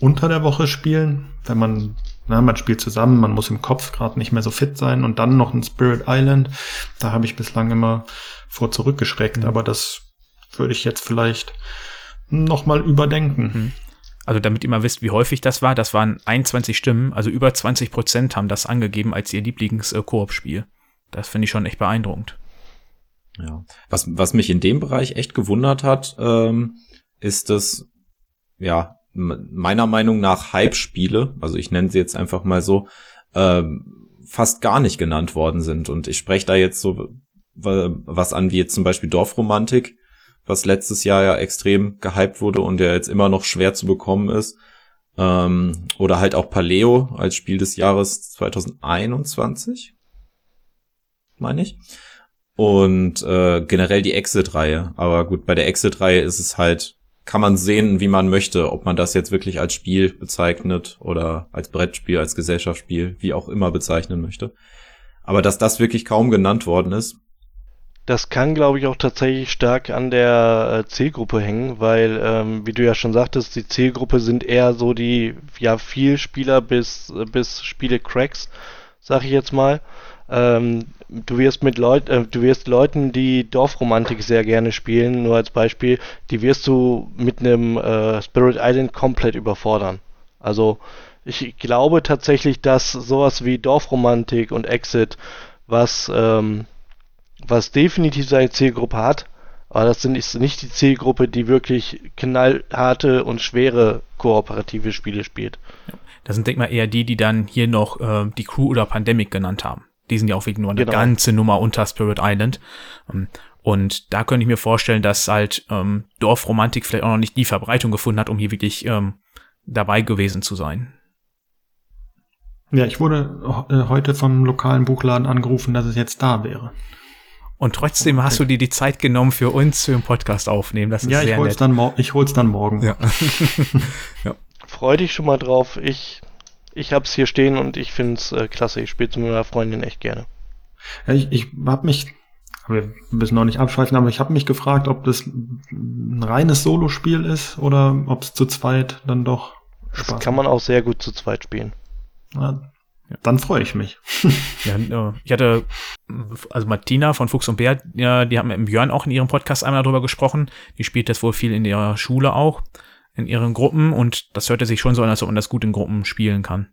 unter der Woche spielen, wenn man, na, man spielt zusammen, man muss im Kopf gerade nicht mehr so fit sein und dann noch ein Spirit Island. Da habe ich bislang immer vor zurückgeschreckt, mhm. aber das würde ich jetzt vielleicht nochmal überdenken. Mhm. Also damit ihr mal wisst, wie häufig das war, das waren 21 Stimmen, also über 20 Prozent haben das angegeben als ihr Lieblings-Koop-Spiel. Das finde ich schon echt beeindruckend. Ja. Was, was mich in dem Bereich echt gewundert hat, ähm, ist, dass, ja, meiner Meinung nach Hype-Spiele, also ich nenne sie jetzt einfach mal so, ähm, fast gar nicht genannt worden sind. Und ich spreche da jetzt so was an, wie jetzt zum Beispiel Dorfromantik, was letztes Jahr ja extrem gehypt wurde und der jetzt immer noch schwer zu bekommen ist. Ähm, oder halt auch Paleo als Spiel des Jahres 2021, meine ich und äh, generell die Exit-Reihe. Aber gut, bei der Exit-Reihe ist es halt kann man sehen, wie man möchte, ob man das jetzt wirklich als Spiel bezeichnet oder als Brettspiel, als Gesellschaftsspiel, wie auch immer bezeichnen möchte. Aber dass das wirklich kaum genannt worden ist. Das kann, glaube ich, auch tatsächlich stark an der äh, Zielgruppe hängen, weil, ähm, wie du ja schon sagtest, die Zielgruppe sind eher so die, ja, Vielspieler bis, bis Spiele-Cracks, sag ich jetzt mal. Ähm, du wirst mit Leuten, äh, du wirst Leuten, die Dorfromantik sehr gerne spielen, nur als Beispiel, die wirst du mit einem äh, Spirit Island komplett überfordern. Also ich glaube tatsächlich, dass sowas wie Dorfromantik und Exit, was ähm, was definitiv seine Zielgruppe hat, aber das sind, nicht die Zielgruppe, die wirklich knallharte und schwere kooperative Spiele spielt. Das sind, denk mal, eher die, die dann hier noch äh, die Crew oder Pandemic genannt haben. Die sind ja auch wegen nur eine Genau. ganze Nummer unter Spirit Island. Ähm, und da könnte ich mir vorstellen, dass halt ähm, Dorfromantik vielleicht auch noch nicht die Verbreitung gefunden hat, um hier wirklich ähm, dabei gewesen zu sein. Ja, ich wurde äh, heute vom lokalen Buchladen angerufen, dass es jetzt da wäre. Und trotzdem hast du dir die Zeit genommen für uns für den Podcast aufnehmen. Das ist ja, ich sehr hol's nett. dann, ich hol's dann morgen. Ja. Freu dich schon mal drauf. Ich, ich hab's hier stehen und ich find's äh, klasse. Ich spiele mit meiner Freundin echt gerne. Ja, ich ich habe mich, wir müssen noch nicht abschweifen, aber ich habe mich gefragt, ob das ein reines Solospiel ist oder ob es zu zweit dann doch Das Spaß kann man auch sehr gut zu zweit spielen. Ja, dann freue ich mich. Ja, ich hatte, also Martina von Fuchs und Bär, ja, die haben mit dem Björn auch in ihrem Podcast einmal darüber gesprochen. Die spielt das wohl viel in ihrer Schule auch, in ihren Gruppen und das hörte sich schon so an, als ob man das gut in Gruppen spielen kann.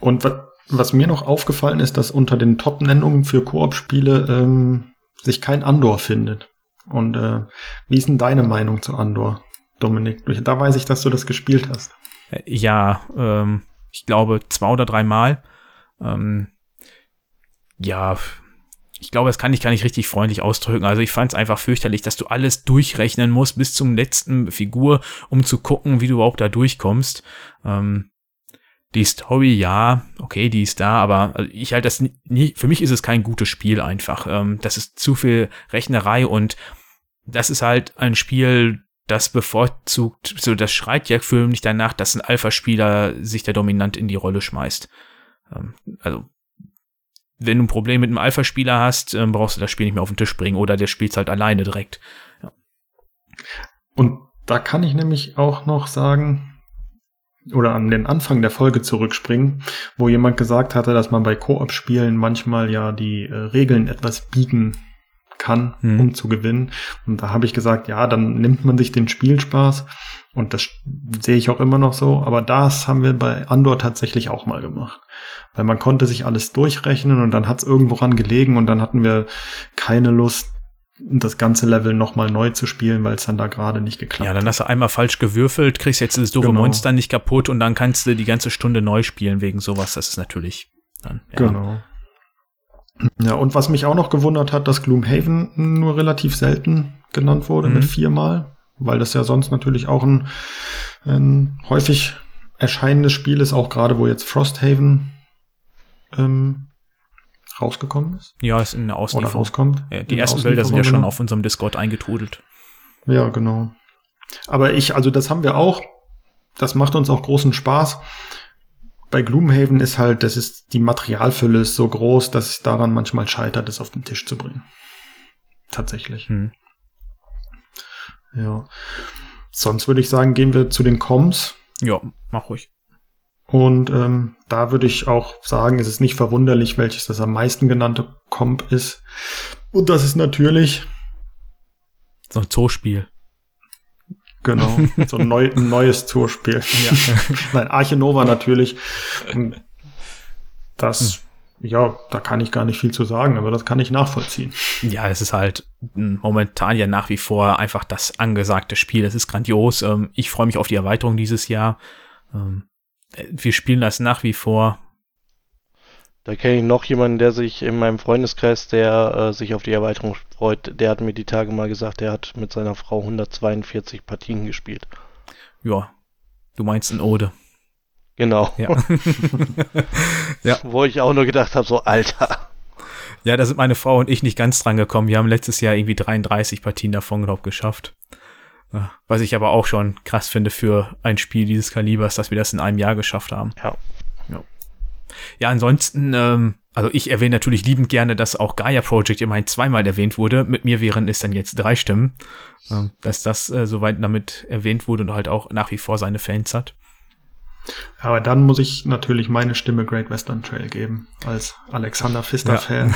Und wa was mir noch aufgefallen ist, dass unter den Top-Nennungen für Koop-Spiele ähm, sich kein Andor findet. Und äh, wie ist denn deine Meinung zu Andor, Dominik? Da weiß ich, dass du das gespielt hast. Äh, Ja, ähm, ich glaube zwei oder dreimal. Ähm, ja, ich glaube, das kann ich gar nicht richtig freundlich ausdrücken. Also ich fand es einfach fürchterlich, dass du alles durchrechnen musst bis zum letzten Figur, um zu gucken, wie du überhaupt da durchkommst. Ähm, die Story, ja, okay, die ist da, aber also ich halte das nie, für mich ist es kein gutes Spiel einfach. Ähm, das ist zu viel Rechnerei und das ist halt ein Spiel, das bevorzugt, so das schreit ja förmlich danach, dass ein Alpha-Spieler sich der dominant in die Rolle schmeißt. Ähm, also, wenn du ein Problem mit einem Alpha-Spieler hast, ähm, brauchst du das Spiel nicht mehr auf den Tisch bringen oder der spielt halt alleine direkt. Und da kann ich nämlich auch noch sagen, oder an den Anfang der Folge zurückspringen, wo jemand gesagt hatte, dass man bei Koop-Spielen manchmal ja die äh, Regeln etwas biegen kann, Hm. um zu gewinnen. Und da habe ich gesagt, ja, dann nimmt man sich den Spielspaß. Und das sehe ich auch immer noch so. Aber das haben wir bei Andor tatsächlich auch mal gemacht. Weil man konnte sich alles durchrechnen und dann hat es irgendwo ran gelegen und dann hatten wir keine Lust, das ganze Level nochmal neu zu spielen, weil es dann da gerade nicht geklappt Ja, dann hast du einmal falsch gewürfelt, kriegst jetzt das doofe Genau. Monster nicht kaputt und dann kannst du die ganze Stunde neu spielen wegen sowas. Das ist natürlich dann. Ja. Genau. Ja, und was mich auch noch gewundert hat, dass Gloomhaven nur relativ selten genannt wurde Mhm. mit viermal, weil das ja sonst natürlich auch ein, ein häufig erscheinendes Spiel ist, auch gerade wo jetzt Frosthaven ähm, rausgekommen ist Ja, ist in der oder Auslieferung. rauskommt. Ja, In die ersten Bilder sind ja schon genau. auf unserem Discord eingetrudelt. Ja, genau. Aber ich, also das haben wir auch. Das macht uns auch großen Spaß. Bei Gloomhaven ist halt, das ist, die Materialfülle ist so groß, dass es daran manchmal scheitert, es auf den Tisch zu bringen. Tatsächlich. Hm. Ja. Sonst würde ich sagen, gehen wir zu den Coms. Ja, mach ruhig. Und ähm, da würde ich auch sagen, es ist nicht verwunderlich, welches das am meisten genannte Comp ist. Und das ist natürlich So ein Zoospiel. Genau, so ein, neu, ein neues Tourspiel. Nein, Arche Nova natürlich. Das, ja, da kann ich gar nicht viel zu sagen, aber das kann ich nachvollziehen. Ja, es ist halt momentan ja nach wie vor einfach das angesagte Spiel. Es ist grandios. Ähm, Ich freue mich auf die Erweiterung dieses Jahr. Ähm, äh, Wir spielen das nach wie vor. Da kenne ich noch jemanden, der sich in meinem Freundeskreis, der äh, sich auf die Erweiterung freut. Der hat mir die Tage mal gesagt, der hat mit seiner Frau 142 Partien gespielt. Ja, du meinst ein Ode. Genau. Ja. Ja. Wo ich auch nur gedacht habe, so Alter. ja, da sind meine Frau und ich nicht ganz dran gekommen. Wir haben letztes Jahr irgendwie 33 Partien davon, glaub geschafft. Ja, Was ich aber auch schon krass finde für ein Spiel dieses Kalibers, dass wir das in einem Jahr geschafft haben. Ja. Ja, ja ansonsten, ähm, also ich erwähne natürlich liebend gerne, dass auch Gaia Project immerhin zweimal erwähnt wurde. Mit mir wären es dann jetzt drei Stimmen, ähm, dass das äh, soweit damit erwähnt wurde und halt auch nach wie vor seine Fans hat. Aber dann muss ich natürlich meine Stimme Great Western Trail geben, als Alexander Pfister-Fan.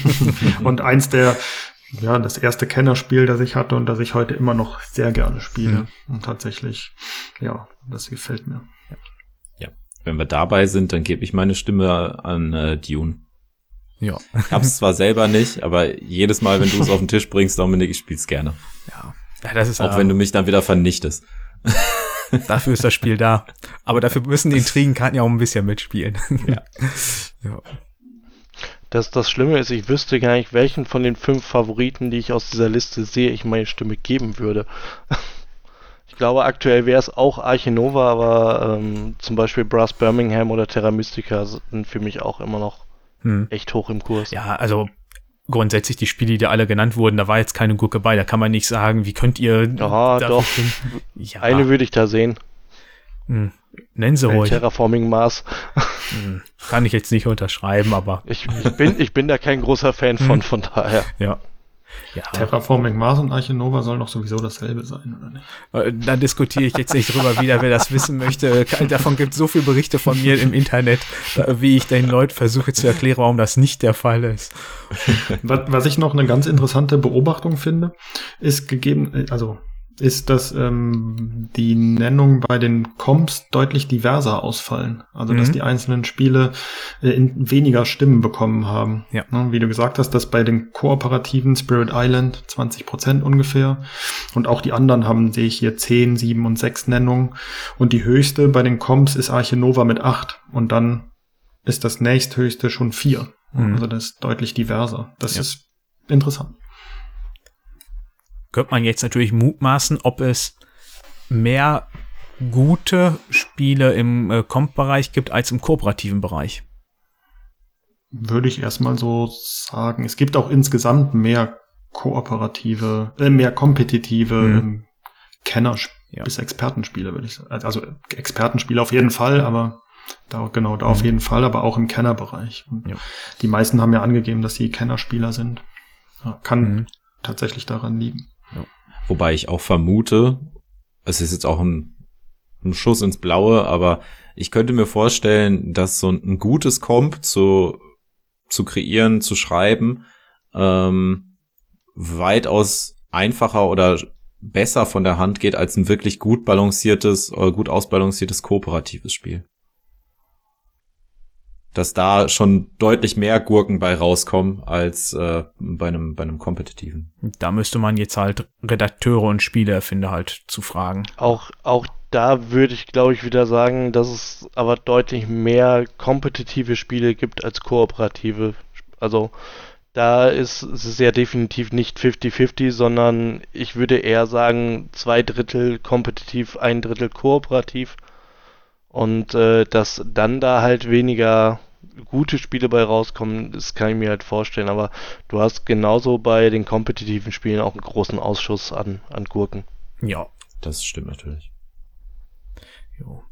und eins der, ja, das erste Kennerspiel, das ich hatte und das ich heute immer noch sehr gerne spiele. Mhm. Und tatsächlich, ja, das gefällt mir. Wenn wir dabei sind, dann gebe ich meine Stimme an äh, Dune. Ja. Ich hab's zwar selber nicht, aber jedes Mal, wenn du es auf den Tisch bringst, Dominik, ich spiel's gerne. Ja, ja das ist Auch äh, wenn du mich dann wieder vernichtest. Dafür ist das Spiel da. Aber dafür müssen die Intrigenkarten ja auch ein bisschen mitspielen. Ja. ja. Das, das Schlimme ist, ich wüsste gar nicht, welchen von den fünf Favoriten, die ich aus dieser Liste sehe, ich meine Stimme geben würde. Ich glaube, aktuell wäre es auch Arche Nova, aber ähm, zum Beispiel Brass Birmingham oder Terra Mystica sind für mich auch immer noch Hm. echt hoch im Kurs. Ja, also grundsätzlich die Spiele, die alle genannt wurden, da war jetzt keine Gurke bei. Da kann man nicht sagen, wie könnt ihr. Ja, dafür doch. Ja, Eine würde ich da sehen. hm. nennen sie ruhig. Terraforming Mars. Hm. Kann ich jetzt nicht unterschreiben, aber Ich, ich, bin, ich bin da kein großer Fan von, von daher. ja. Ja, Terraforming Mars und Arche Nova soll doch sowieso dasselbe sein, oder nicht? äh, da diskutiere ich jetzt nicht drüber wieder, wer das wissen möchte. Kann- Davon gibt es so viele Berichte von mir im Internet, äh, wie ich den Leuten versuche zu erklären, warum das nicht der Fall ist. Was, was ich noch eine ganz interessante Beobachtung finde, ist gegeben, äh, also ist, dass ähm, die Nennungen bei den Comps deutlich diverser ausfallen. Also dass Mhm. die einzelnen Spiele äh, in weniger Stimmen bekommen haben. Ja. Ne, Wie du gesagt hast, dass bei den kooperativen Spirit Island 20 Prozent ungefähr und auch die anderen haben, sehe ich hier 10, 7 und 6 Nennungen. Und die höchste bei den Comps ist Arche Nova mit 8 und dann ist das nächsthöchste schon 4. Mhm. Also das ist deutlich diverser. Das Ja. ist interessant. Könnte man jetzt natürlich mutmaßen, ob es mehr gute Spiele im äh, Comp-Bereich gibt als im kooperativen Bereich. Würde ich erstmal so sagen. Es gibt auch insgesamt mehr kooperative, äh, mehr kompetitive ähm, Kenner- Ja. bis Expertenspiele, würde ich sagen. Also Expertenspiele auf jeden Fall, aber da, genau, da auf Mhm. jeden Fall, aber auch im Kennerbereich. Ja. Die meisten haben ja angegeben, dass sie Kennerspieler sind. Ja, kann Mhm. tatsächlich daran liegen. Wobei ich auch vermute, es ist jetzt auch ein, ein Schuss ins Blaue, aber ich könnte mir vorstellen, dass so ein, gutes Comp zu, zu kreieren, zu schreiben, ähm, weitaus einfacher oder besser von der Hand geht als ein wirklich gut balanciertes gut ausbalanciertes kooperatives Spiel. Dass da schon deutlich mehr Gurken bei rauskommen als äh, bei einem bei einem kompetitiven. Da müsste man jetzt halt Redakteure und Spieleerfinder halt zu fragen. Auch, auch da würde ich, glaube ich, wieder sagen, dass es aber deutlich mehr kompetitive Spiele gibt als kooperative. Also da ist es ja definitiv nicht 50-50, sondern ich würde eher sagen, zwei Drittel kompetitiv, ein Drittel kooperativ. Und äh, dass dann da halt weniger gute Spiele bei rauskommen, das kann ich mir halt vorstellen. Aber du hast genauso bei den kompetitiven Spielen auch einen großen Ausschuss an, an Gurken. Ja. Das stimmt natürlich. Jo.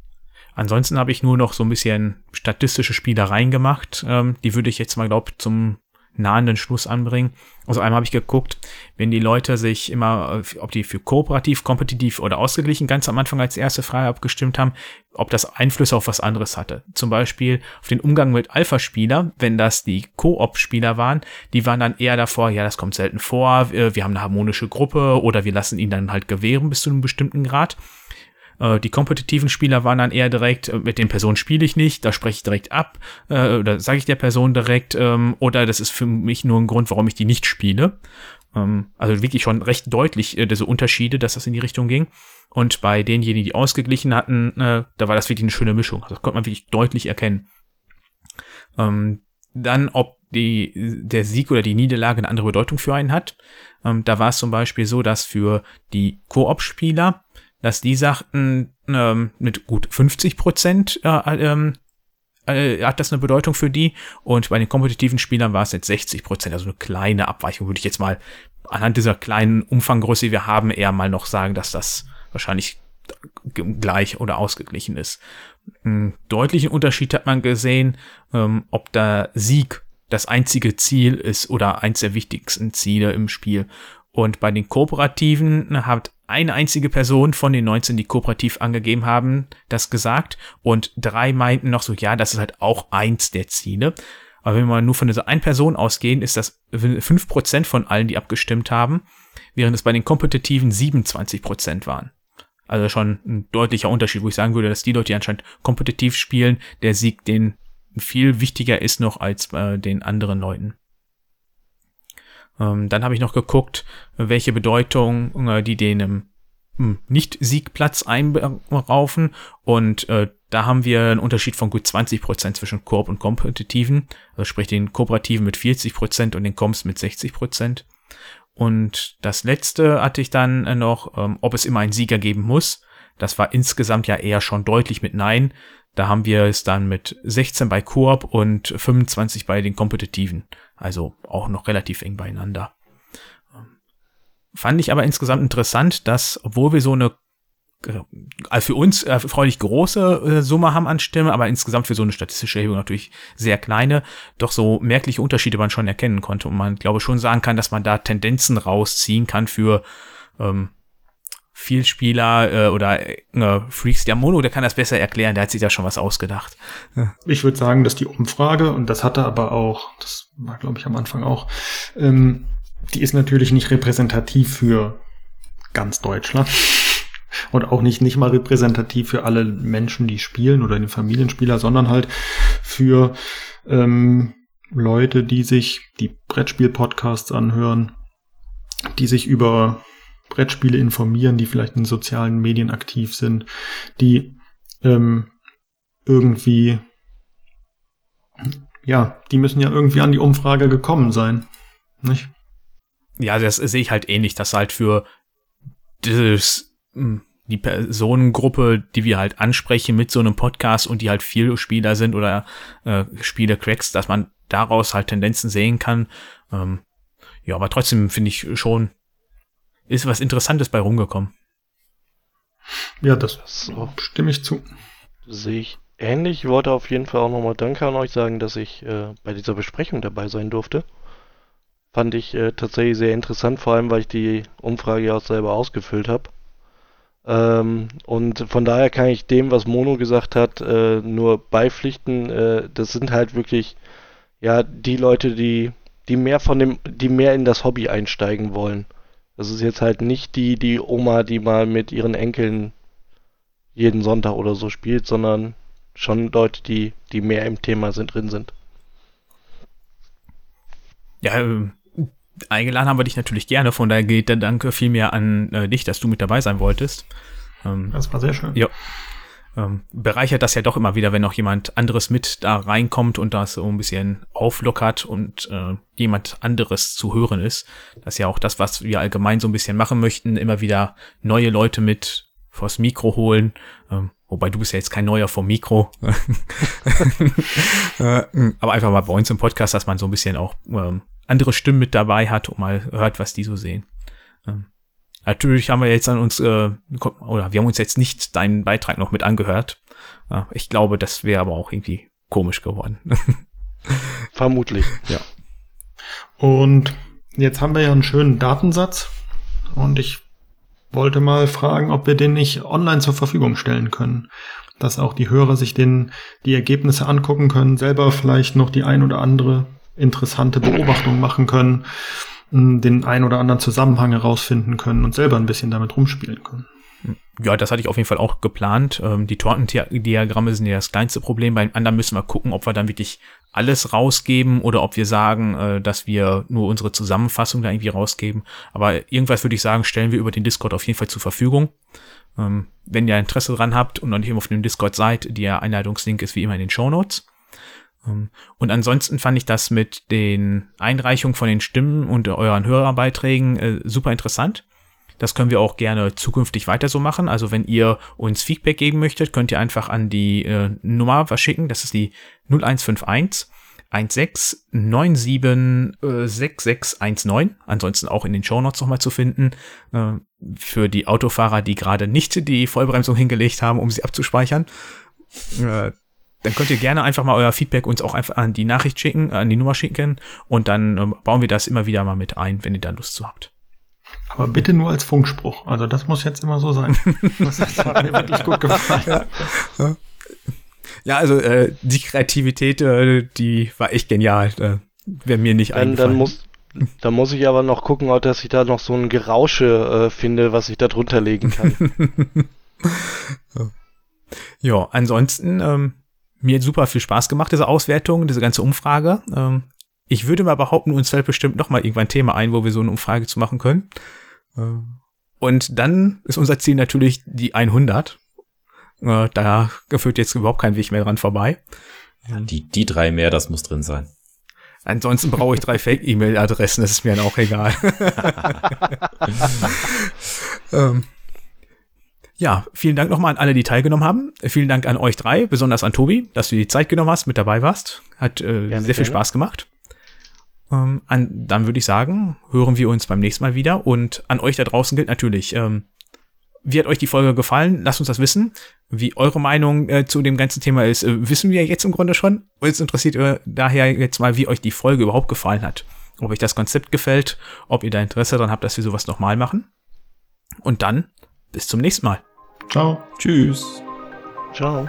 Ansonsten habe ich nur noch so ein bisschen statistische Spielereien gemacht. Ähm, die würde ich jetzt mal, glaube zum nahenden Schluss anbringen. Also einmal habe ich geguckt, wenn die Leute sich immer, äh, ob die für kooperativ, kompetitiv oder ausgeglichen ganz am Anfang als erste Frage abgestimmt haben, ob das Einflüsse auf was anderes hatte. Zum Beispiel auf den Umgang mit Alpha-Spieler, wenn das die Koop-Spieler waren, die waren dann eher davor, ja, das kommt selten vor, wir, wir haben eine harmonische Gruppe oder wir lassen ihn dann halt gewähren bis zu einem bestimmten Grad. Äh, Die kompetitiven Spieler waren dann eher direkt, äh, mit den Personen spiele ich nicht, da spreche ich direkt ab, äh, oder sage ich der Person direkt, ähm, oder das ist für mich nur ein Grund, warum ich die nicht spiele. Ähm, also wirklich schon recht deutlich äh, diese Unterschiede, dass das in die Richtung ging. Und bei denjenigen, die ausgeglichen hatten, äh, da war das wirklich eine schöne Mischung. Also das konnte man wirklich deutlich erkennen. Ähm, dann, ob die, der Sieg oder die Niederlage eine andere Bedeutung für einen hat. Ähm, da war es zum Beispiel so, dass für die Koop-Spieler dass die sagten, ähm, mit gut 50 Prozent äh, ähm, äh, hat das eine Bedeutung für die und bei den kompetitiven Spielern war es jetzt 60 Prozent, also eine kleine Abweichung würde ich jetzt mal anhand dieser kleinen Umfanggröße, die wir haben, eher mal noch sagen, dass das wahrscheinlich gleich oder ausgeglichen ist. Einen deutlichen Unterschied hat man gesehen, ähm, ob der Sieg das einzige Ziel ist oder eins der wichtigsten Ziele im Spiel. Und bei den Kooperativen hat eine einzige Person von den 19, die kooperativ angegeben haben, das gesagt. Und drei meinten noch so, ja, das ist halt auch eins der Ziele. Aber wenn wir nur von dieser einen Person ausgehen, ist das fünf Prozent von allen, die abgestimmt haben, während es bei den Kompetitiven 27% waren. Also schon ein deutlicher Unterschied, wo ich sagen würde, dass die Leute, die anscheinend kompetitiv spielen, der Sieg den viel wichtiger ist noch als bei den anderen Leuten. Ähm, dann habe ich noch geguckt, welche Bedeutung äh, die den hm, Nicht-Siegplatz einraufen und äh, da haben wir einen Unterschied von gut 20 Prozent zwischen Koop und Kompetitiven, also sprich den Kooperativen mit 40 Prozent und den Komps mit 60%. Prozent. Und das letzte hatte ich dann äh, noch, ähm, ob es immer einen Sieger geben muss. Das war insgesamt ja eher schon deutlich mit Nein. Da haben wir es dann mit 16 bei Koop und 25 bei den Kompetitiven. Also auch noch relativ eng beieinander. Ähm, fand ich aber insgesamt interessant, dass, obwohl wir so eine also für uns erfreulich große äh, Summe haben an Stimmen, aber insgesamt für so eine statistische Erhebung natürlich sehr kleine, doch so merkliche Unterschiede man schon erkennen konnte und man glaube schon sagen kann, dass man da Tendenzen rausziehen kann für ähm, Vielspieler äh, oder äh, Freaks. Der Mono, der kann das besser erklären, der hat sich da schon was ausgedacht. Ich würde sagen, dass die Umfrage, und das hatte aber auch, das war glaube ich am Anfang auch, ähm, die ist natürlich nicht repräsentativ für ganz Deutschland und auch nicht, nicht mal repräsentativ für alle Menschen, die spielen oder den Familienspieler, sondern halt für ähm, Leute, die sich die Brettspiel-Podcasts anhören, die sich über Brettspiele informieren, die vielleicht in sozialen Medien aktiv sind, die ähm, irgendwie, ja, die müssen ja irgendwie an die Umfrage gekommen sein, nicht? Ja, das sehe ich halt ähnlich, dass halt für das hm, die Personengruppe, die wir halt ansprechen mit so einem Podcast und die halt viel Spieler sind oder äh, Spiele-Cracks, dass man daraus halt Tendenzen sehen kann. Ähm, ja, aber trotzdem finde ich schon, ist was Interessantes bei rumgekommen. Ja, das so. stimme ich zu. Sehe ich ähnlich. Ich wollte auf jeden Fall auch nochmal Danke an euch sagen, dass ich äh, bei dieser Besprechung dabei sein durfte. Fand ich äh, tatsächlich sehr interessant, vor allem weil ich die Umfrage ja auch selber ausgefüllt habe. Ähm, und von daher kann ich dem, was Mono gesagt hat, äh, nur beipflichten. Äh, das sind halt wirklich ja die Leute, die die mehr von dem, die mehr in das Hobby einsteigen wollen. Das ist jetzt halt nicht die die Oma, die mal mit ihren Enkeln jeden Sonntag oder so spielt, sondern schon Leute, die die mehr im Thema sind drin sind. Ja, ähm, eingeladen haben wir dich natürlich gerne, von daher geht der Danke vielmehr an äh, dich, dass du mit dabei sein wolltest. Ähm, das war sehr schön. Ja. Ähm, bereichert das ja doch immer wieder, wenn noch jemand anderes mit da reinkommt und das so ein bisschen auflockert und äh, jemand anderes zu hören ist. Das ist ja auch das, was wir allgemein so ein bisschen machen möchten, immer wieder neue Leute mit vors Mikro holen. Ähm, wobei du bist ja jetzt kein neuer vom Mikro. äh, aber einfach mal bei uns im Podcast, dass man so ein bisschen auch ähm, andere Stimmen mit dabei hat und mal hört, was die so sehen. Ähm, natürlich haben wir jetzt an uns, äh, oder wir haben uns jetzt nicht deinen Beitrag noch mit angehört. Äh, ich glaube, das wäre aber auch irgendwie komisch geworden. Vermutlich. Ja. Und jetzt haben wir ja einen schönen Datensatz und ich wollte mal fragen, ob wir den nicht online zur Verfügung stellen können. Dass auch die Hörer sich den, die Ergebnisse angucken können, selber vielleicht noch die ein oder andere interessante Beobachtung machen können, den ein oder anderen Zusammenhang herausfinden können und selber ein bisschen damit rumspielen können. Ja, das hatte ich auf jeden Fall auch geplant. Ähm, die Tortendiagramme sind ja das kleinste Problem. Beim anderen müssen wir gucken, ob wir dann wirklich alles rausgeben oder ob wir sagen, äh, dass wir nur unsere Zusammenfassung da irgendwie rausgeben. Aber irgendwas würde ich sagen, stellen wir über den Discord auf jeden Fall zur Verfügung. Ähm, wenn ihr Interesse dran habt und noch nicht auf dem Discord seid, der Einladungslink ist wie immer in den Show Notes. Ähm, und ansonsten fand ich das mit den Einreichungen von den Stimmen und euren Hörerbeiträgen äh, super interessant. Das können wir auch gerne zukünftig weiter so machen. Also wenn ihr uns Feedback geben möchtet, könnt ihr einfach an die äh, Nummer was schicken. Das ist die 0151 16976619. Ansonsten auch in den Shownotes nochmal zu finden. Äh, für die Autofahrer, die gerade nicht die Vollbremsung hingelegt haben, um sie abzuspeichern. Äh, dann könnt ihr gerne einfach mal euer Feedback uns auch einfach an die Nachricht schicken, an die Nummer schicken und dann ähm, bauen wir das immer wieder mal mit ein, wenn ihr da Lust zu habt. Aber bitte nur als Funkspruch. Also das muss jetzt immer so sein. Das hat mir wirklich gut gefallen. Ja, ja also äh, die Kreativität, äh, die war echt genial. Äh, Wäre mir nicht Dann, eingefallen. dann muss, da muss ich aber noch gucken, ob dass ich da noch so ein Gerausche äh, finde, was ich da drunter legen kann. Ja, ansonsten, ähm, mir hat super viel Spaß gemacht, diese Auswertung, diese ganze Umfrage. Ähm, ich würde mal behaupten, uns fällt bestimmt noch mal irgendwann ein Thema ein, wo wir so eine Umfrage zu machen können. Ähm, und dann ist unser Ziel natürlich die 100. Äh, da führt jetzt überhaupt kein Weg mehr dran vorbei. Ja, die, die drei mehr, das muss drin sein. Ansonsten brauche ich drei Fake-E-Mail-Adressen, das ist mir dann auch egal. ähm, ja, vielen Dank nochmal an alle, die teilgenommen haben. Vielen Dank an euch drei, besonders an Tobi, dass du die Zeit genommen hast, mit dabei warst. Hat äh, Gerne, sehr viel gerne. Spaß gemacht. Ähm, an, dann würde ich sagen, hören wir uns beim nächsten Mal wieder. Und an euch da draußen gilt natürlich, ähm, wie hat euch die Folge gefallen? Lasst uns das wissen. Wie eure Meinung äh, zu dem ganzen Thema ist, äh, wissen wir jetzt im Grunde schon. Uns interessiert äh, daher jetzt mal, wie euch die Folge überhaupt gefallen hat. Ob euch das Konzept gefällt, ob ihr da Interesse daran habt, dass wir sowas nochmal machen. Und dann bis zum nächsten Mal. Ciao. Tschüss. Ciao.